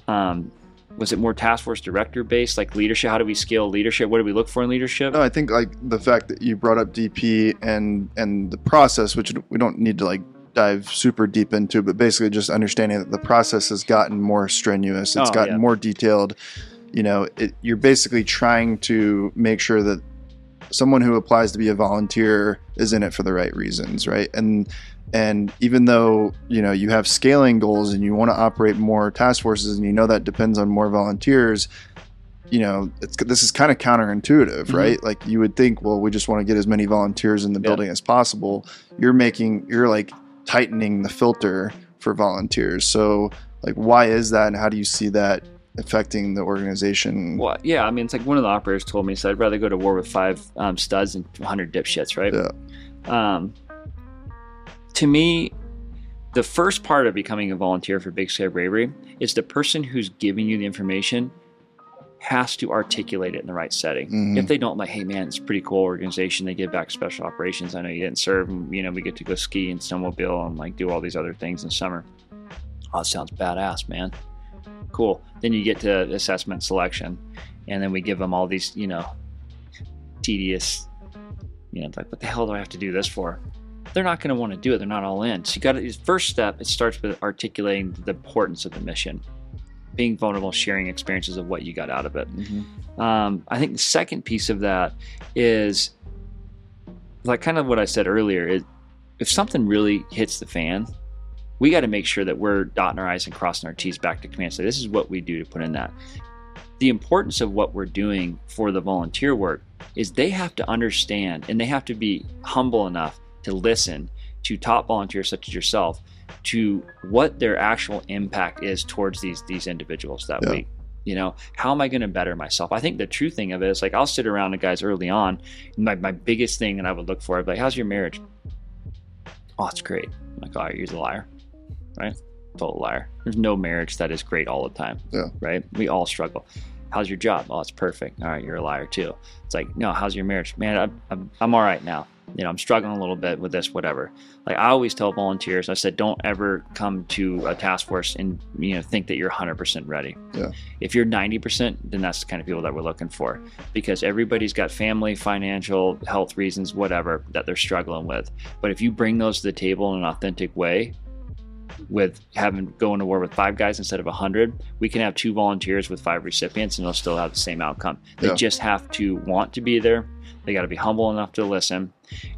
um, was it more task force director based, like leadership? How do we scale leadership? What do we look for in leadership? No, I think like the fact that you brought up DP and and the process, which we don't need to like dive super deep into, but basically just understanding that the process has gotten more strenuous. It's Oh, gotten yeah. more detailed. You know, it, you're basically trying to make sure that someone who applies to be a volunteer is in it for the right reasons, right? And and even though you know you have scaling goals and you want to operate more task forces, and you know that depends on more volunteers, you know, it's this is kind of counterintuitive, Mhm. right? Like you would think, well, we just want to get as many volunteers in the Yeah. building as possible. You're making, you're like tightening the filter for volunteers. So, like, why is that, and how do you see that affecting the organization? Well, yeah, I mean, it's like one of the operators told me, so I'd rather go to war with five um, studs and 100 dipshits, right? Yeah. Um, to me, the first part of becoming a volunteer for Big Sky Bravery is the person who's giving you the information has to articulate it in the right setting. Mhm. If they don't, like, hey man, it's a pretty cool organization. They give back special operations. I know you didn't serve, and you know we get to go ski and snowmobile and like do all these other things in summer. Oh, it sounds badass, man. Cool. Then you get to assessment selection, and then we give them all these, you know, tedious, you know, like what the hell do I have to do this for? They're not going to want to do it. They're not all in. So you got to. First step, it starts with articulating the importance of the mission, being vulnerable, sharing experiences of what you got out of it. Mhm. Um, I think the second piece of that is like kind of what I said earlier. Is if something really hits the fan, we got to make sure that we're dotting our i's and crossing our t's back to command. So this is what we do to put in that. The importance of what we're doing for the volunteer work is they have to understand and they have to be humble enough to listen to top volunteers such as yourself to what their actual impact is towards these these individuals that Yeah. week you know how am i going to better myself i think the true thing of it is like i'll sit around the guys early on my, my biggest thing that i would look for i'd be like how's your marriage oh it's great i'm like all right you're the liar right? Total liar. There's no marriage that is great all the time Yeah. right? We all struggle. How's your job? Oh it's perfect. All right you're a liar too. It's like no how's your marriage? Man i'm, I'm, I'm all right now. You know i'm struggling a little bit with this whatever. Like i always tell volunteers i said don't ever come to a task force and you know think that you're 100% ready. Yeah. if you're 90% then that's the kind of people that we're looking for because everybody's got family financial health reasons whatever that they're struggling with. But if you bring those to the table in an authentic way with having going to war with five guys instead of a hundred, we can have two volunteers with five recipients and they'll still have the same outcome. They Yeah. just have to want to be there. They got to be humble enough to listen,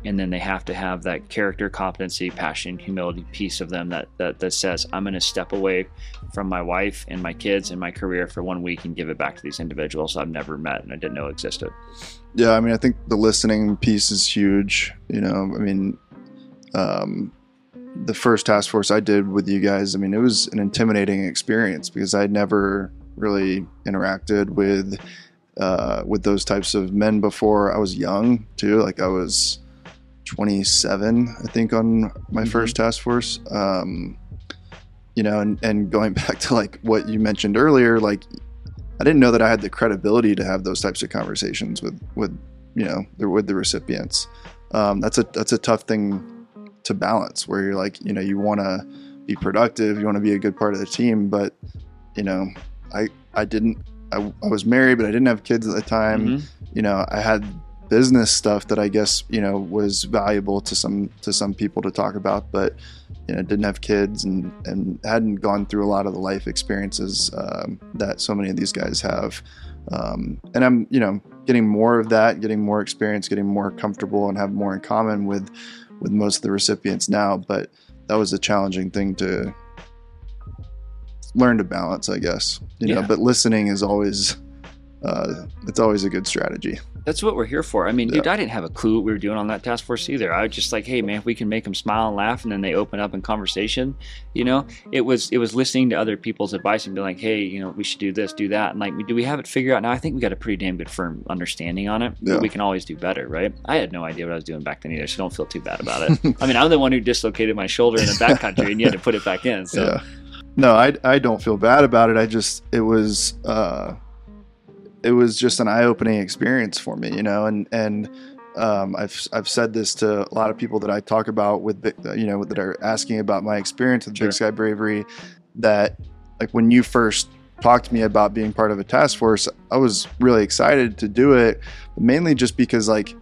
and then they have to have that character, competency, passion, humility piece of them that that, that says, "I'm going to step away from my wife and my kids and my career for one week and give it back to these individuals I've never met and I didn't know existed." Yeah, I mean, I think the listening piece is huge. You know, I mean, um, the first task force I did with you guys, I mean, it was an intimidating experience because I'd never really interacted with uh, with those types of men before. I was young too, like I was 27, I think, on my Mhm. first task force. Um, you know, and, and going *laughs* back to like what you mentioned earlier, like I didn't know that I had the credibility to have those types of conversations with with you know with the recipients. Um, that's a that's a tough thing to balance where you're like you know you want to be productive, you want to be a good part of the team, but you know I I didn't I, I was married but I didn't have kids at the time. Mhm. You know I had business stuff that I guess you know was valuable to some to some people to talk about, but you know didn't have kids and and hadn't gone through a lot of the life experiences um, that so many of these guys have. Um, and I'm you know getting more of that, getting more experience, getting more comfortable, and have more in common with with most of the recipients now. But that was a challenging thing to learn to balance, I guess. You know, Yeah. but listening is always uh, it's always a good strategy. That's what we're here for. I mean, dude, I didn't have a clue what we were doing on that task force either. I was just like, hey, man, if we can make them smile and laugh, and then they open up in conversation, you know, it was it was listening to other people's advice and be like, hey, you know, we should do this, do that, and like, do we have it figured out now? I think we got a pretty damn good firm understanding on it. Yeah. But we can always do better, right? I had no idea what I was doing back then either, so don't feel too bad about it. *laughs* I mean, I'm the one who dislocated my shoulder in the backcountry, and you had to put it back in. So yeah. No, I, I don't feel bad about it. I just it was uh, it was just an eye opening experience for me, you know, and and um, I've I've said this to a lot of people that I talk about with you know that are asking about my experience with Sure. Big Sky Bravery. That like when you first talked to me about being part of a task force, I was really excited to do it, mainly just because like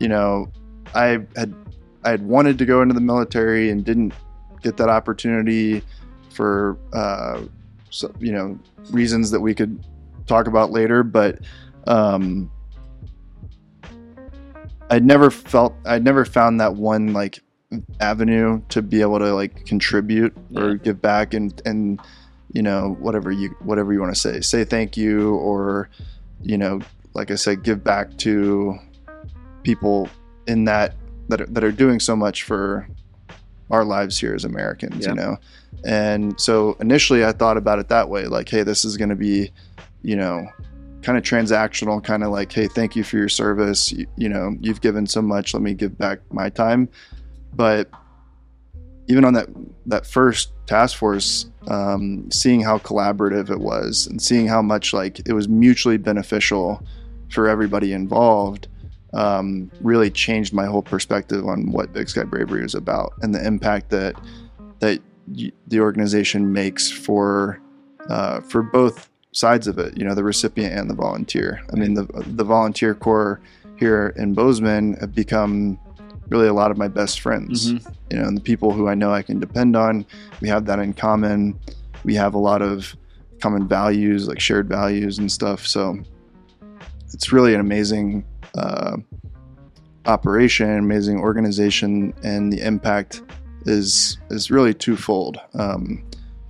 you know I had I had wanted to go into the military and didn't get that opportunity for uh, so, you know reasons that we could talk about later. But um, I'd never felt I'd never found that one like avenue to be able to like contribute or Yeah. give back and and you know whatever you whatever you want to say say thank you or you know like I said give back to people in that that are, that are doing so much for our lives here as Americans, Yeah. you know. And so initially I thought about it that way like hey this is going to be you know kind of transactional kind of like hey thank you for your service. You, you know you've given so much. Let me give back my time. But even on that that first task force um, seeing how collaborative it was and seeing how much like it was mutually beneficial for everybody involved um, really changed my whole perspective on what Big Sky Bravery is about and the impact that that y- the organization makes for uh, for both sides of it. You know, the recipient and the volunteer. I mean, the the volunteer corps here in Bozeman have become really a lot of my best friends. Mhm. You know, and the people who I know I can depend on. We have that in common. We have a lot of common values, like shared values and stuff. So it's really an amazing uh, operation, amazing organization, and the impact is is really twofold. Um,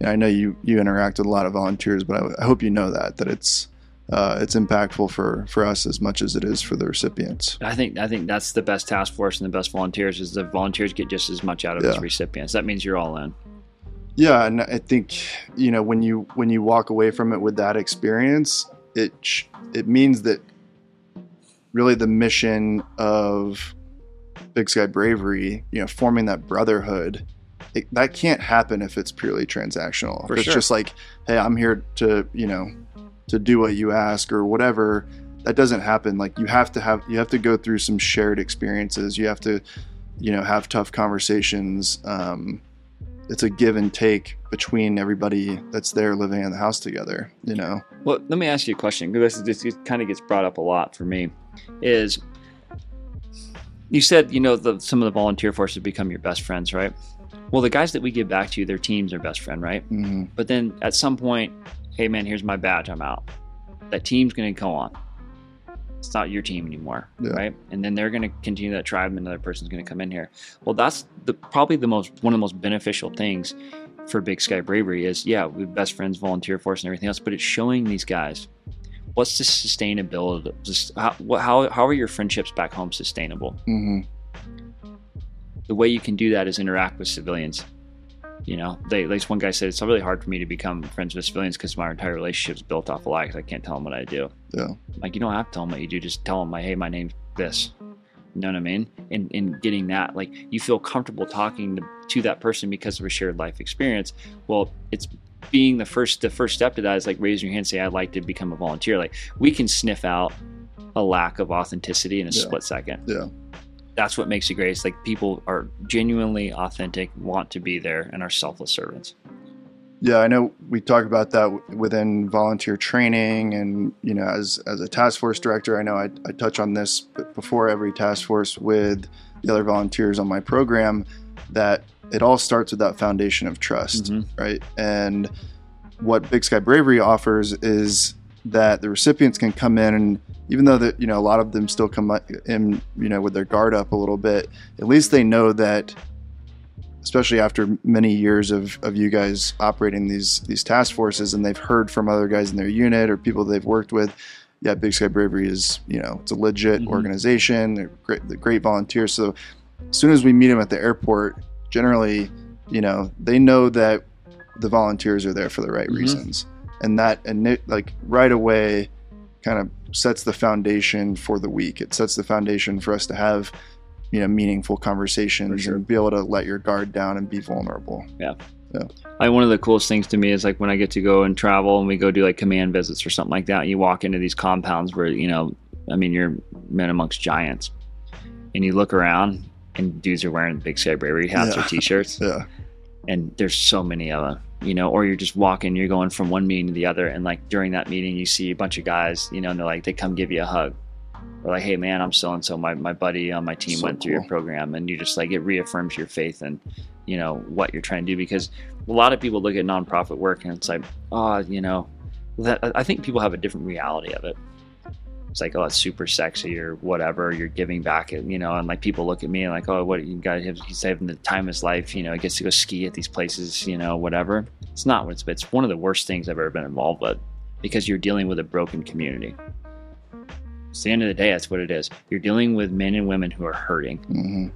I know you you interact with a lot of volunteers, but I, I hope you know that that it's uh, it's impactful for for us as much as it is for the recipients. I think I think that's the best task force and the best volunteers is the volunteers get just as much out of as recipients. That means you're all in. Yeah, and I think you know when you when you walk away from it with that experience, it it means that really the mission of Big Sky Bravery, you know, forming that brotherhood, it, that can't happen if it's purely transactional. For if it's sure. just like, hey, I'm here to you know to do what you ask or whatever. That doesn't happen. Like you have to have you have to go through some shared experiences. You have to you know have tough conversations. Um, it's a give and take between everybody that's there living in the house together. You know. Well, let me ask you a question because this, this kind of gets brought up a lot for me. Is you said you know the, some of the volunteer forces become your best friends, right? Well, the guys that we give back to, their team's their best friend, right? hmm But then at some point, hey man, here's my badge, I'm out. That team's going to go on. It's not your team anymore, Yeah. right? And then they're going to continue that tribe, and another person's going to come in here. Well, that's the probably the most one of the most beneficial things for Big Sky Bravery is yeah, we're best friends, volunteer force, and everything else, but it's showing these guys what's the sustainability. Just how what, how how are your friendships back home sustainable? hmm the way you can do that is interact with civilians. You know, they at least one guy said it's really hard for me to become friends with civilians because my entire relationship is built off a lie because I can't tell them what I do. Yeah. Like you don't have to tell them what you do, just tell them like, hey, my name's this. You know what I mean? And in getting that, like you feel comfortable talking to, to that person because of a shared life experience. Well, it's being the first the first step to that is like raising your hand and say I'd like to become a volunteer. Like we can sniff out a lack of authenticity in a Yeah. split second. Yeah. That's what makes it great. It's like people are genuinely authentic, want to be there, and are selfless servants. Yeah, I know we talk about that within volunteer training, and you know, as as a task force director, I know I, I touch on this before every task force with the other volunteers on my program. That it all starts with that foundation of trust, Mhm. right? And what Big Sky Bravery offers is that the recipients can come in and even though that you know a lot of them still come in you know with their guard up a little bit, at least they know that especially after many years of, of you guys operating these these task forces and they've heard from other guys in their unit or people they've worked with yeah big sky bravery is you know it's a legit Mhm. organization they're great they're great volunteers so as soon as we meet them at the airport generally you know they know that the volunteers are there for the right Mhm. reasons and that and like right away kind of sets the foundation for the week it sets the foundation for us to have you know meaningful conversations sure. and be able to let your guard down and be vulnerable Yeah. Yeah. I, one of the coolest things to me is like when I get to go and travel and we go do like command visits or something like that. And you walk into these compounds where, you know, I mean, you're men amongst giants and you look around and dudes are wearing big sky bravery hats Yeah. or *laughs* t-shirts yeah and there's so many of them, you know, or you're just walking, you're going from one meeting to the other. And like during that meeting, you see a bunch of guys, you know, and they're like, they come give you a hug. Or like, hey man, I'm so and so. My my buddy on my team So went through your program, and you just like it reaffirms your faith and you know what you're trying to do. Because a lot of people look at nonprofit work and it's like, oh, you know, that I think people have a different reality of it. It's like, oh, it's super sexy or whatever. You're giving back, you know, and like people look at me and like, oh, what you guys have? He's having the time of his life, you know. He gets to go ski at these places, you know, whatever. It's not what it's. It's one of the worst things I've ever been involved with because you're dealing with a broken community. It's the end of the day. That's what it is. You're dealing with men and women who are hurting. hmm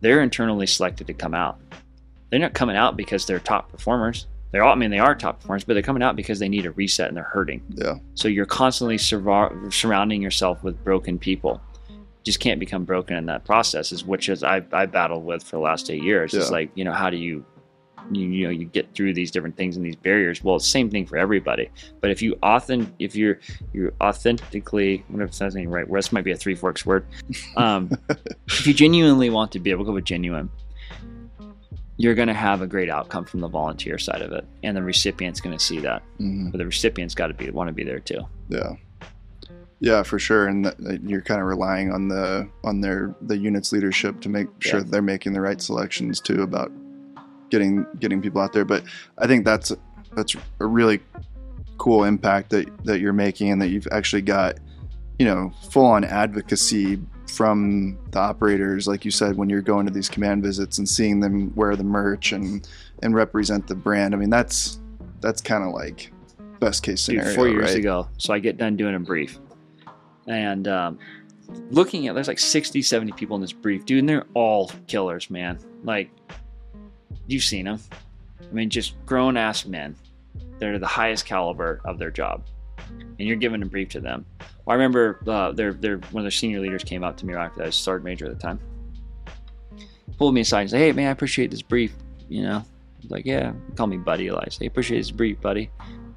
They're internally selected to come out. They're not coming out because they're top performers. They're all. I mean, they are top performers, but they're coming out because they need a reset and they're hurting. yeah So you're constantly surva- surrounding yourself with broken people. Just can't become broken in that process, is which is I I battled with for the last eight years. It's like you know how do you, you you know you get through these different things and these barriers. Well, it's the same thing for everybody. But if you authentic, if you're you're authentically, whatever if that's anything right, word, this might be a three forks word. Um, *laughs* if you genuinely want to be able to go with genuine, you're going to have a great outcome from the volunteer side of it, and the recipient's going to see that. hmm But the recipient's got to be want to be there too. yeah yeah for sure and that you're kind of relying on the on their the unit's leadership to make sure Yeah. that they're making the right selections too about getting getting people out there but i think that's that's a really cool impact that that you're making and that you've actually got you know full on advocacy from the operators like you said when you're going to these command visits and seeing them wear the merch and and represent the brand i mean that's that's kind of like best case Dude, scenario four years right? ago. So I get done doing a brief. And um, looking at, there's like 60, 70 people in this brief, dude, and they're all killers, man. Like, you've seen them. I mean, just grown ass men. They're the highest caliber of their job. And you're giving a brief to them. Well, I remember uh, their, their, one of their senior leaders came up to me right after that. I was sergeant major at the time. Pulled me aside and said, Hey, man, I appreciate this brief. You know, like, Yeah, call me buddy. I say, Appreciate this brief, buddy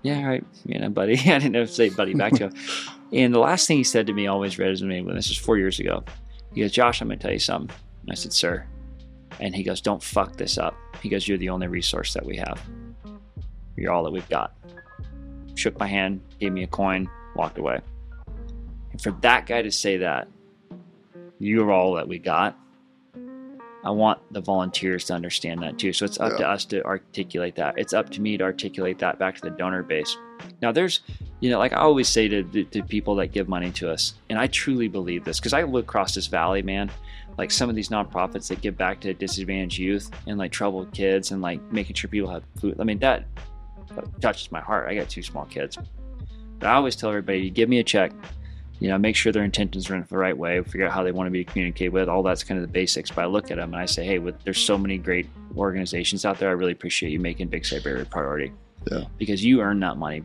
yeah, right, you know, buddy. *laughs* I didn't know to say buddy back to him. *laughs* and the last thing he said to me always resonated when this was four years ago. He goes, Josh, I'm going to tell you something. And I said, sir. And he goes, don't fuck this up. He goes, you're the only resource that we have. You're all that we've got. Shook my hand, gave me a coin, walked away. And for that guy to say that, you're all that we got. I want the volunteers to understand that too. So it's up to us to articulate that. It's up to me to articulate that back to the donor base. Now, there's, you know, like I always say to, to, to people that give money to us, and I truly believe this because I look across this valley, man. Like some of these nonprofits that give back to disadvantaged youth and like troubled kids and like making sure people have food. I mean, that, that touches my heart. I got two small kids. But I always tell everybody, give me a check, you know, make sure their intentions are in the right way, figure out how they want to be communicated with. All that's kind of the basics. But I look at them and I say, hey, with, there's so many great organizations out there. I really appreciate you making Big Barrier a priority. Yeah. Because you earn that money.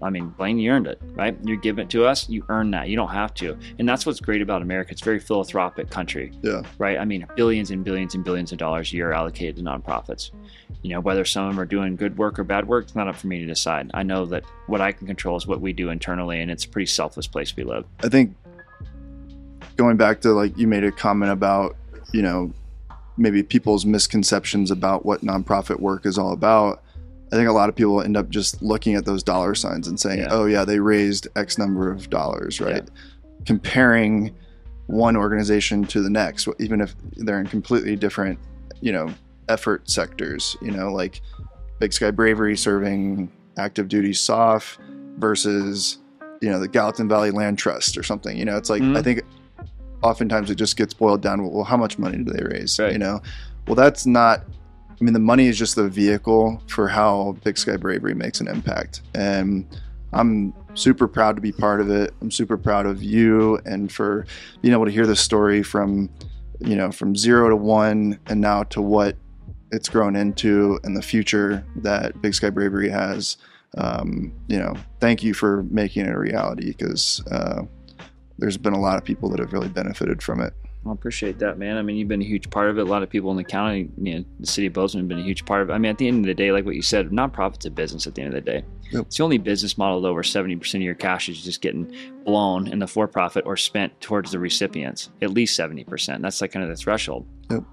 I mean, Blaine, you earned it, right? You're giving it to us. You earn that. You don't have to. And that's what's great about America. It's a very philanthropic country Yeah. right? I mean, billions and billions and billions of dollars a year allocated to nonprofits. You know, whether some of them are doing good work or bad work, it's not up for me to decide. I know that what I can control is what we do internally, and it's a pretty selfless place we live. I think going back to like you made a comment about you know maybe people's misconceptions about what nonprofit work is all about. I think a lot of people end up just looking at those dollar signs and saying, Yeah. "Oh yeah, they raised X number of dollars," right? Yeah. Comparing one organization to the next, even if they're in completely different, you know, effort sectors. You know, like Big Sky Bravery serving active duty SOF versus, you know, the Gallatin Valley Land Trust or something. You know, it's like Mhm. I think oftentimes it just gets boiled down. Well, how much money do they raise? Right. You know, well that's not. I mean, the money is just the vehicle for how Big Sky Bravery makes an impact, and I'm super proud to be part of it. I'm super proud of you and for being able to hear this story from, you know, from zero to one and now to what it's grown into and the future that Big Sky Bravery has. Um, you know, thank you for making it a reality because uh, there's been a lot of people that have really benefited from it. I appreciate that, man. I mean, you've been a huge part of it. A lot of people in the county, you know, the city of Bozeman have been a huge part of it. I mean, at the end of the day, like what you said, nonprofit's a business at the end of the day. Yep. It's the only business model though where 70% of your cash is just getting blown in the for profit or spent towards the recipients. At least 70%. That's like kind of the threshold. Yep.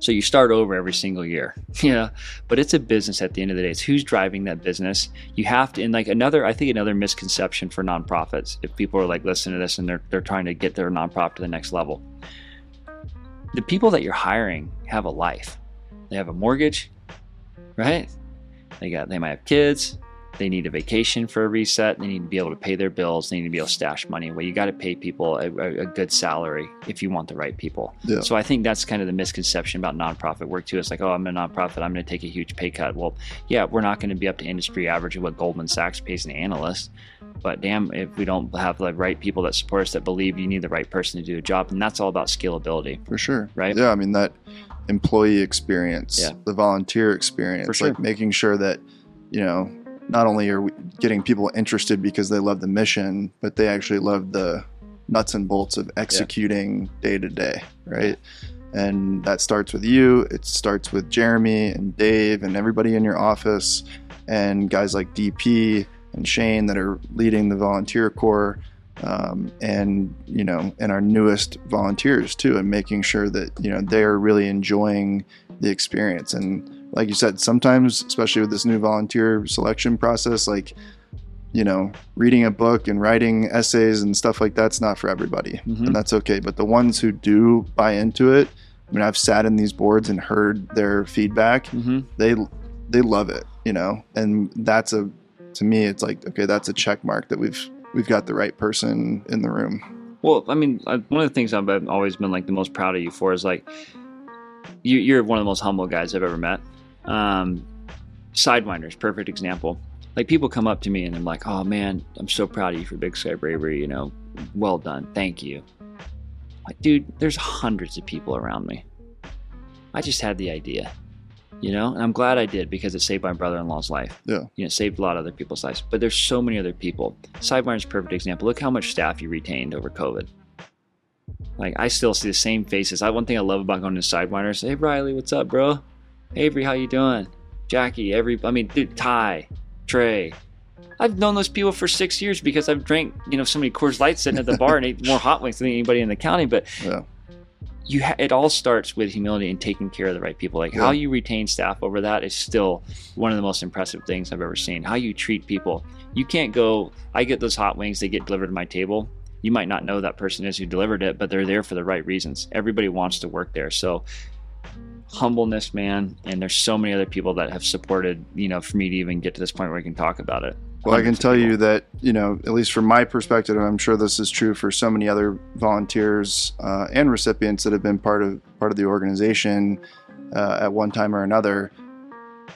So you start over every single year. *laughs* Yeah. But it's a business at the end of the day. It's who's driving that business. You have to, and like another, I think another misconception for nonprofits, if people are like listening to this and they're, they're trying to get their nonprofit to the next level, the people that you're hiring have a life. They have a mortgage, right? They got they might have kids. They need a vacation for a reset. They need to be able to pay their bills. They need to be able to stash money. Well, you got to pay people a, a, good salary if you want the right people. Yeah. So I think that's kind of the misconception about nonprofit work too. It's like, oh, I'm a nonprofit. I'm going to take a huge pay cut. Well, yeah, we're not going to be up to industry average of what Goldman Sachs pays an analyst. But damn, if we don't have the right people that support us, that believe you need the right person to do a job, and that's all about scalability. For sure. Right. Yeah. I mean, that employee experience, Yeah. the volunteer experience, sure. like making sure that, you know, not only are we getting people interested because they love the mission, but they actually love the nuts and bolts of executing day to day. Right. And that starts with you. It starts with Jeremy and Dave and everybody in your office and guys like DP and Shane that are leading the volunteer corps um, and you know and our newest volunteers too and making sure that you know they're really enjoying the experience and like you said sometimes especially with this new volunteer selection process like you know reading a book and writing essays and stuff like that's not for everybody Mhm. and that's okay but the ones who do buy into it i mean i've sat in these boards and heard their feedback Mm-hmm. they they love it you know and that's a to me it's like okay that's a check mark that we've we've got the right person in the room Well, I mean, one of the things I've I've always been like the most proud of you for is like you, you're one of the most humble guys I've ever met. Um, Sidewinders, perfect example. Like people come up to me and I'm like, "Oh man, I'm so proud of you for Big Sky Bravery. You know, well done, thank you." Like, dude, there's hundreds of people around me. I just had the idea, you know, and I'm glad I did because it saved my brother-in-law's life. Yeah. you know, it saved a lot of other people's lives. But there's so many other people. Sidewinders, perfect example. Look how much staff you retained over COVID. Like I still see the same faces. I one thing I love about going to Sidewinders. Hey Riley, what's up, bro? Avery, how you doing? Jackie, every I mean, dude, Ty, Trey. I've known those people for six years because I've drank, you know, so many Coors Lights sitting at the bar and ate more hot wings than anybody in the county. But Yeah. you, ha- it all starts with humility and taking care of the right people. Like how you retain staff over that is still one of the most impressive things I've ever seen. How you treat people. You can't go. I get those hot wings; they get delivered to my table. You might not know that person is who delivered it, but they're there for the right reasons. Everybody wants to work there, so humbleness, man. And there's so many other people that have supported, you know, for me to even get to this point where we can talk about it. Well, I can tell people. you that, you know, at least from my perspective, and I'm sure this is true for so many other volunteers uh, and recipients that have been part of part of the organization uh, at one time or another.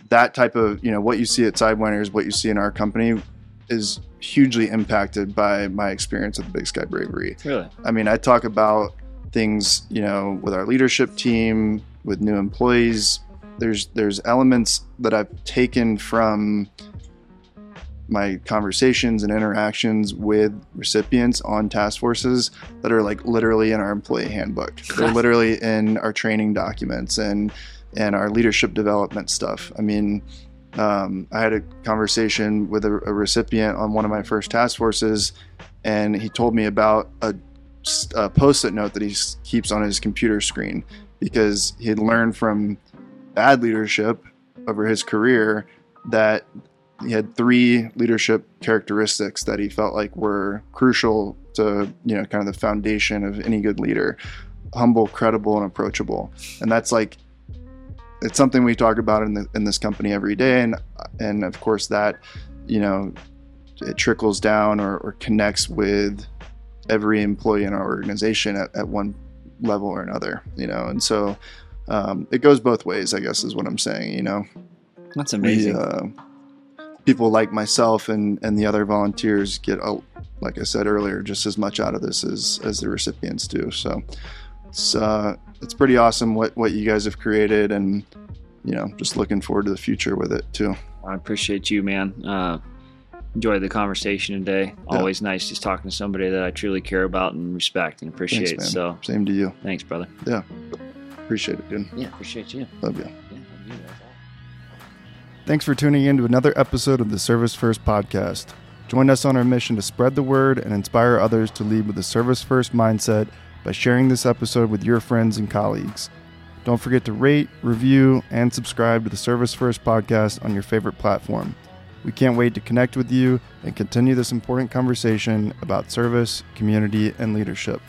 That type of, you know, what you see at Sidewinders, what you see in our company, is hugely impacted by my experience at the Big Sky Bravery. Really? I mean, I talk about things, you know, with our leadership team, with new employees. There's there's elements that I've taken from my conversations and interactions with recipients on task forces that are like literally in our employee handbook. *laughs* They're literally in our training documents and and our leadership development stuff. I mean, um, I had a conversation with a, a recipient on one of my first task forces, and he told me about a uh, post-it note that he keeps on his computer screen because he had learned from bad leadership over his career that he had three leadership characteristics that he felt like were crucial to you know kind of the foundation of any good leader humble credible and approachable. And that's like it's something we talk about in the in this company every day. And and of course that you know it trickles down or, or connects with every employee in our organization at, at one level or another you know and so um, it goes both ways i guess is what i'm saying you know. That's amazing. we, uh, people like myself and and the other volunteers get a, like i said earlier just as much out of this as as the recipients do so it's uh it's pretty awesome what what you guys have created and you know just looking forward to the future with it too. I appreciate you man. Uh enjoy the conversation today. Yeah. Always nice just talking to somebody that I truly care about and respect and appreciate. Thanks, so same to you. Thanks, brother. Yeah, appreciate it, dude. Yeah, appreciate you. Love you. Yeah, Thanks for tuning in to another episode of the Service First podcast. Join us on our mission to spread the word and inspire others to lead with a service first mindset by sharing this episode with your friends and colleagues. Don't forget to rate, review, and subscribe to the Service First podcast on your favorite platform. We can't wait to connect with you and continue this important conversation about service, community, and leadership.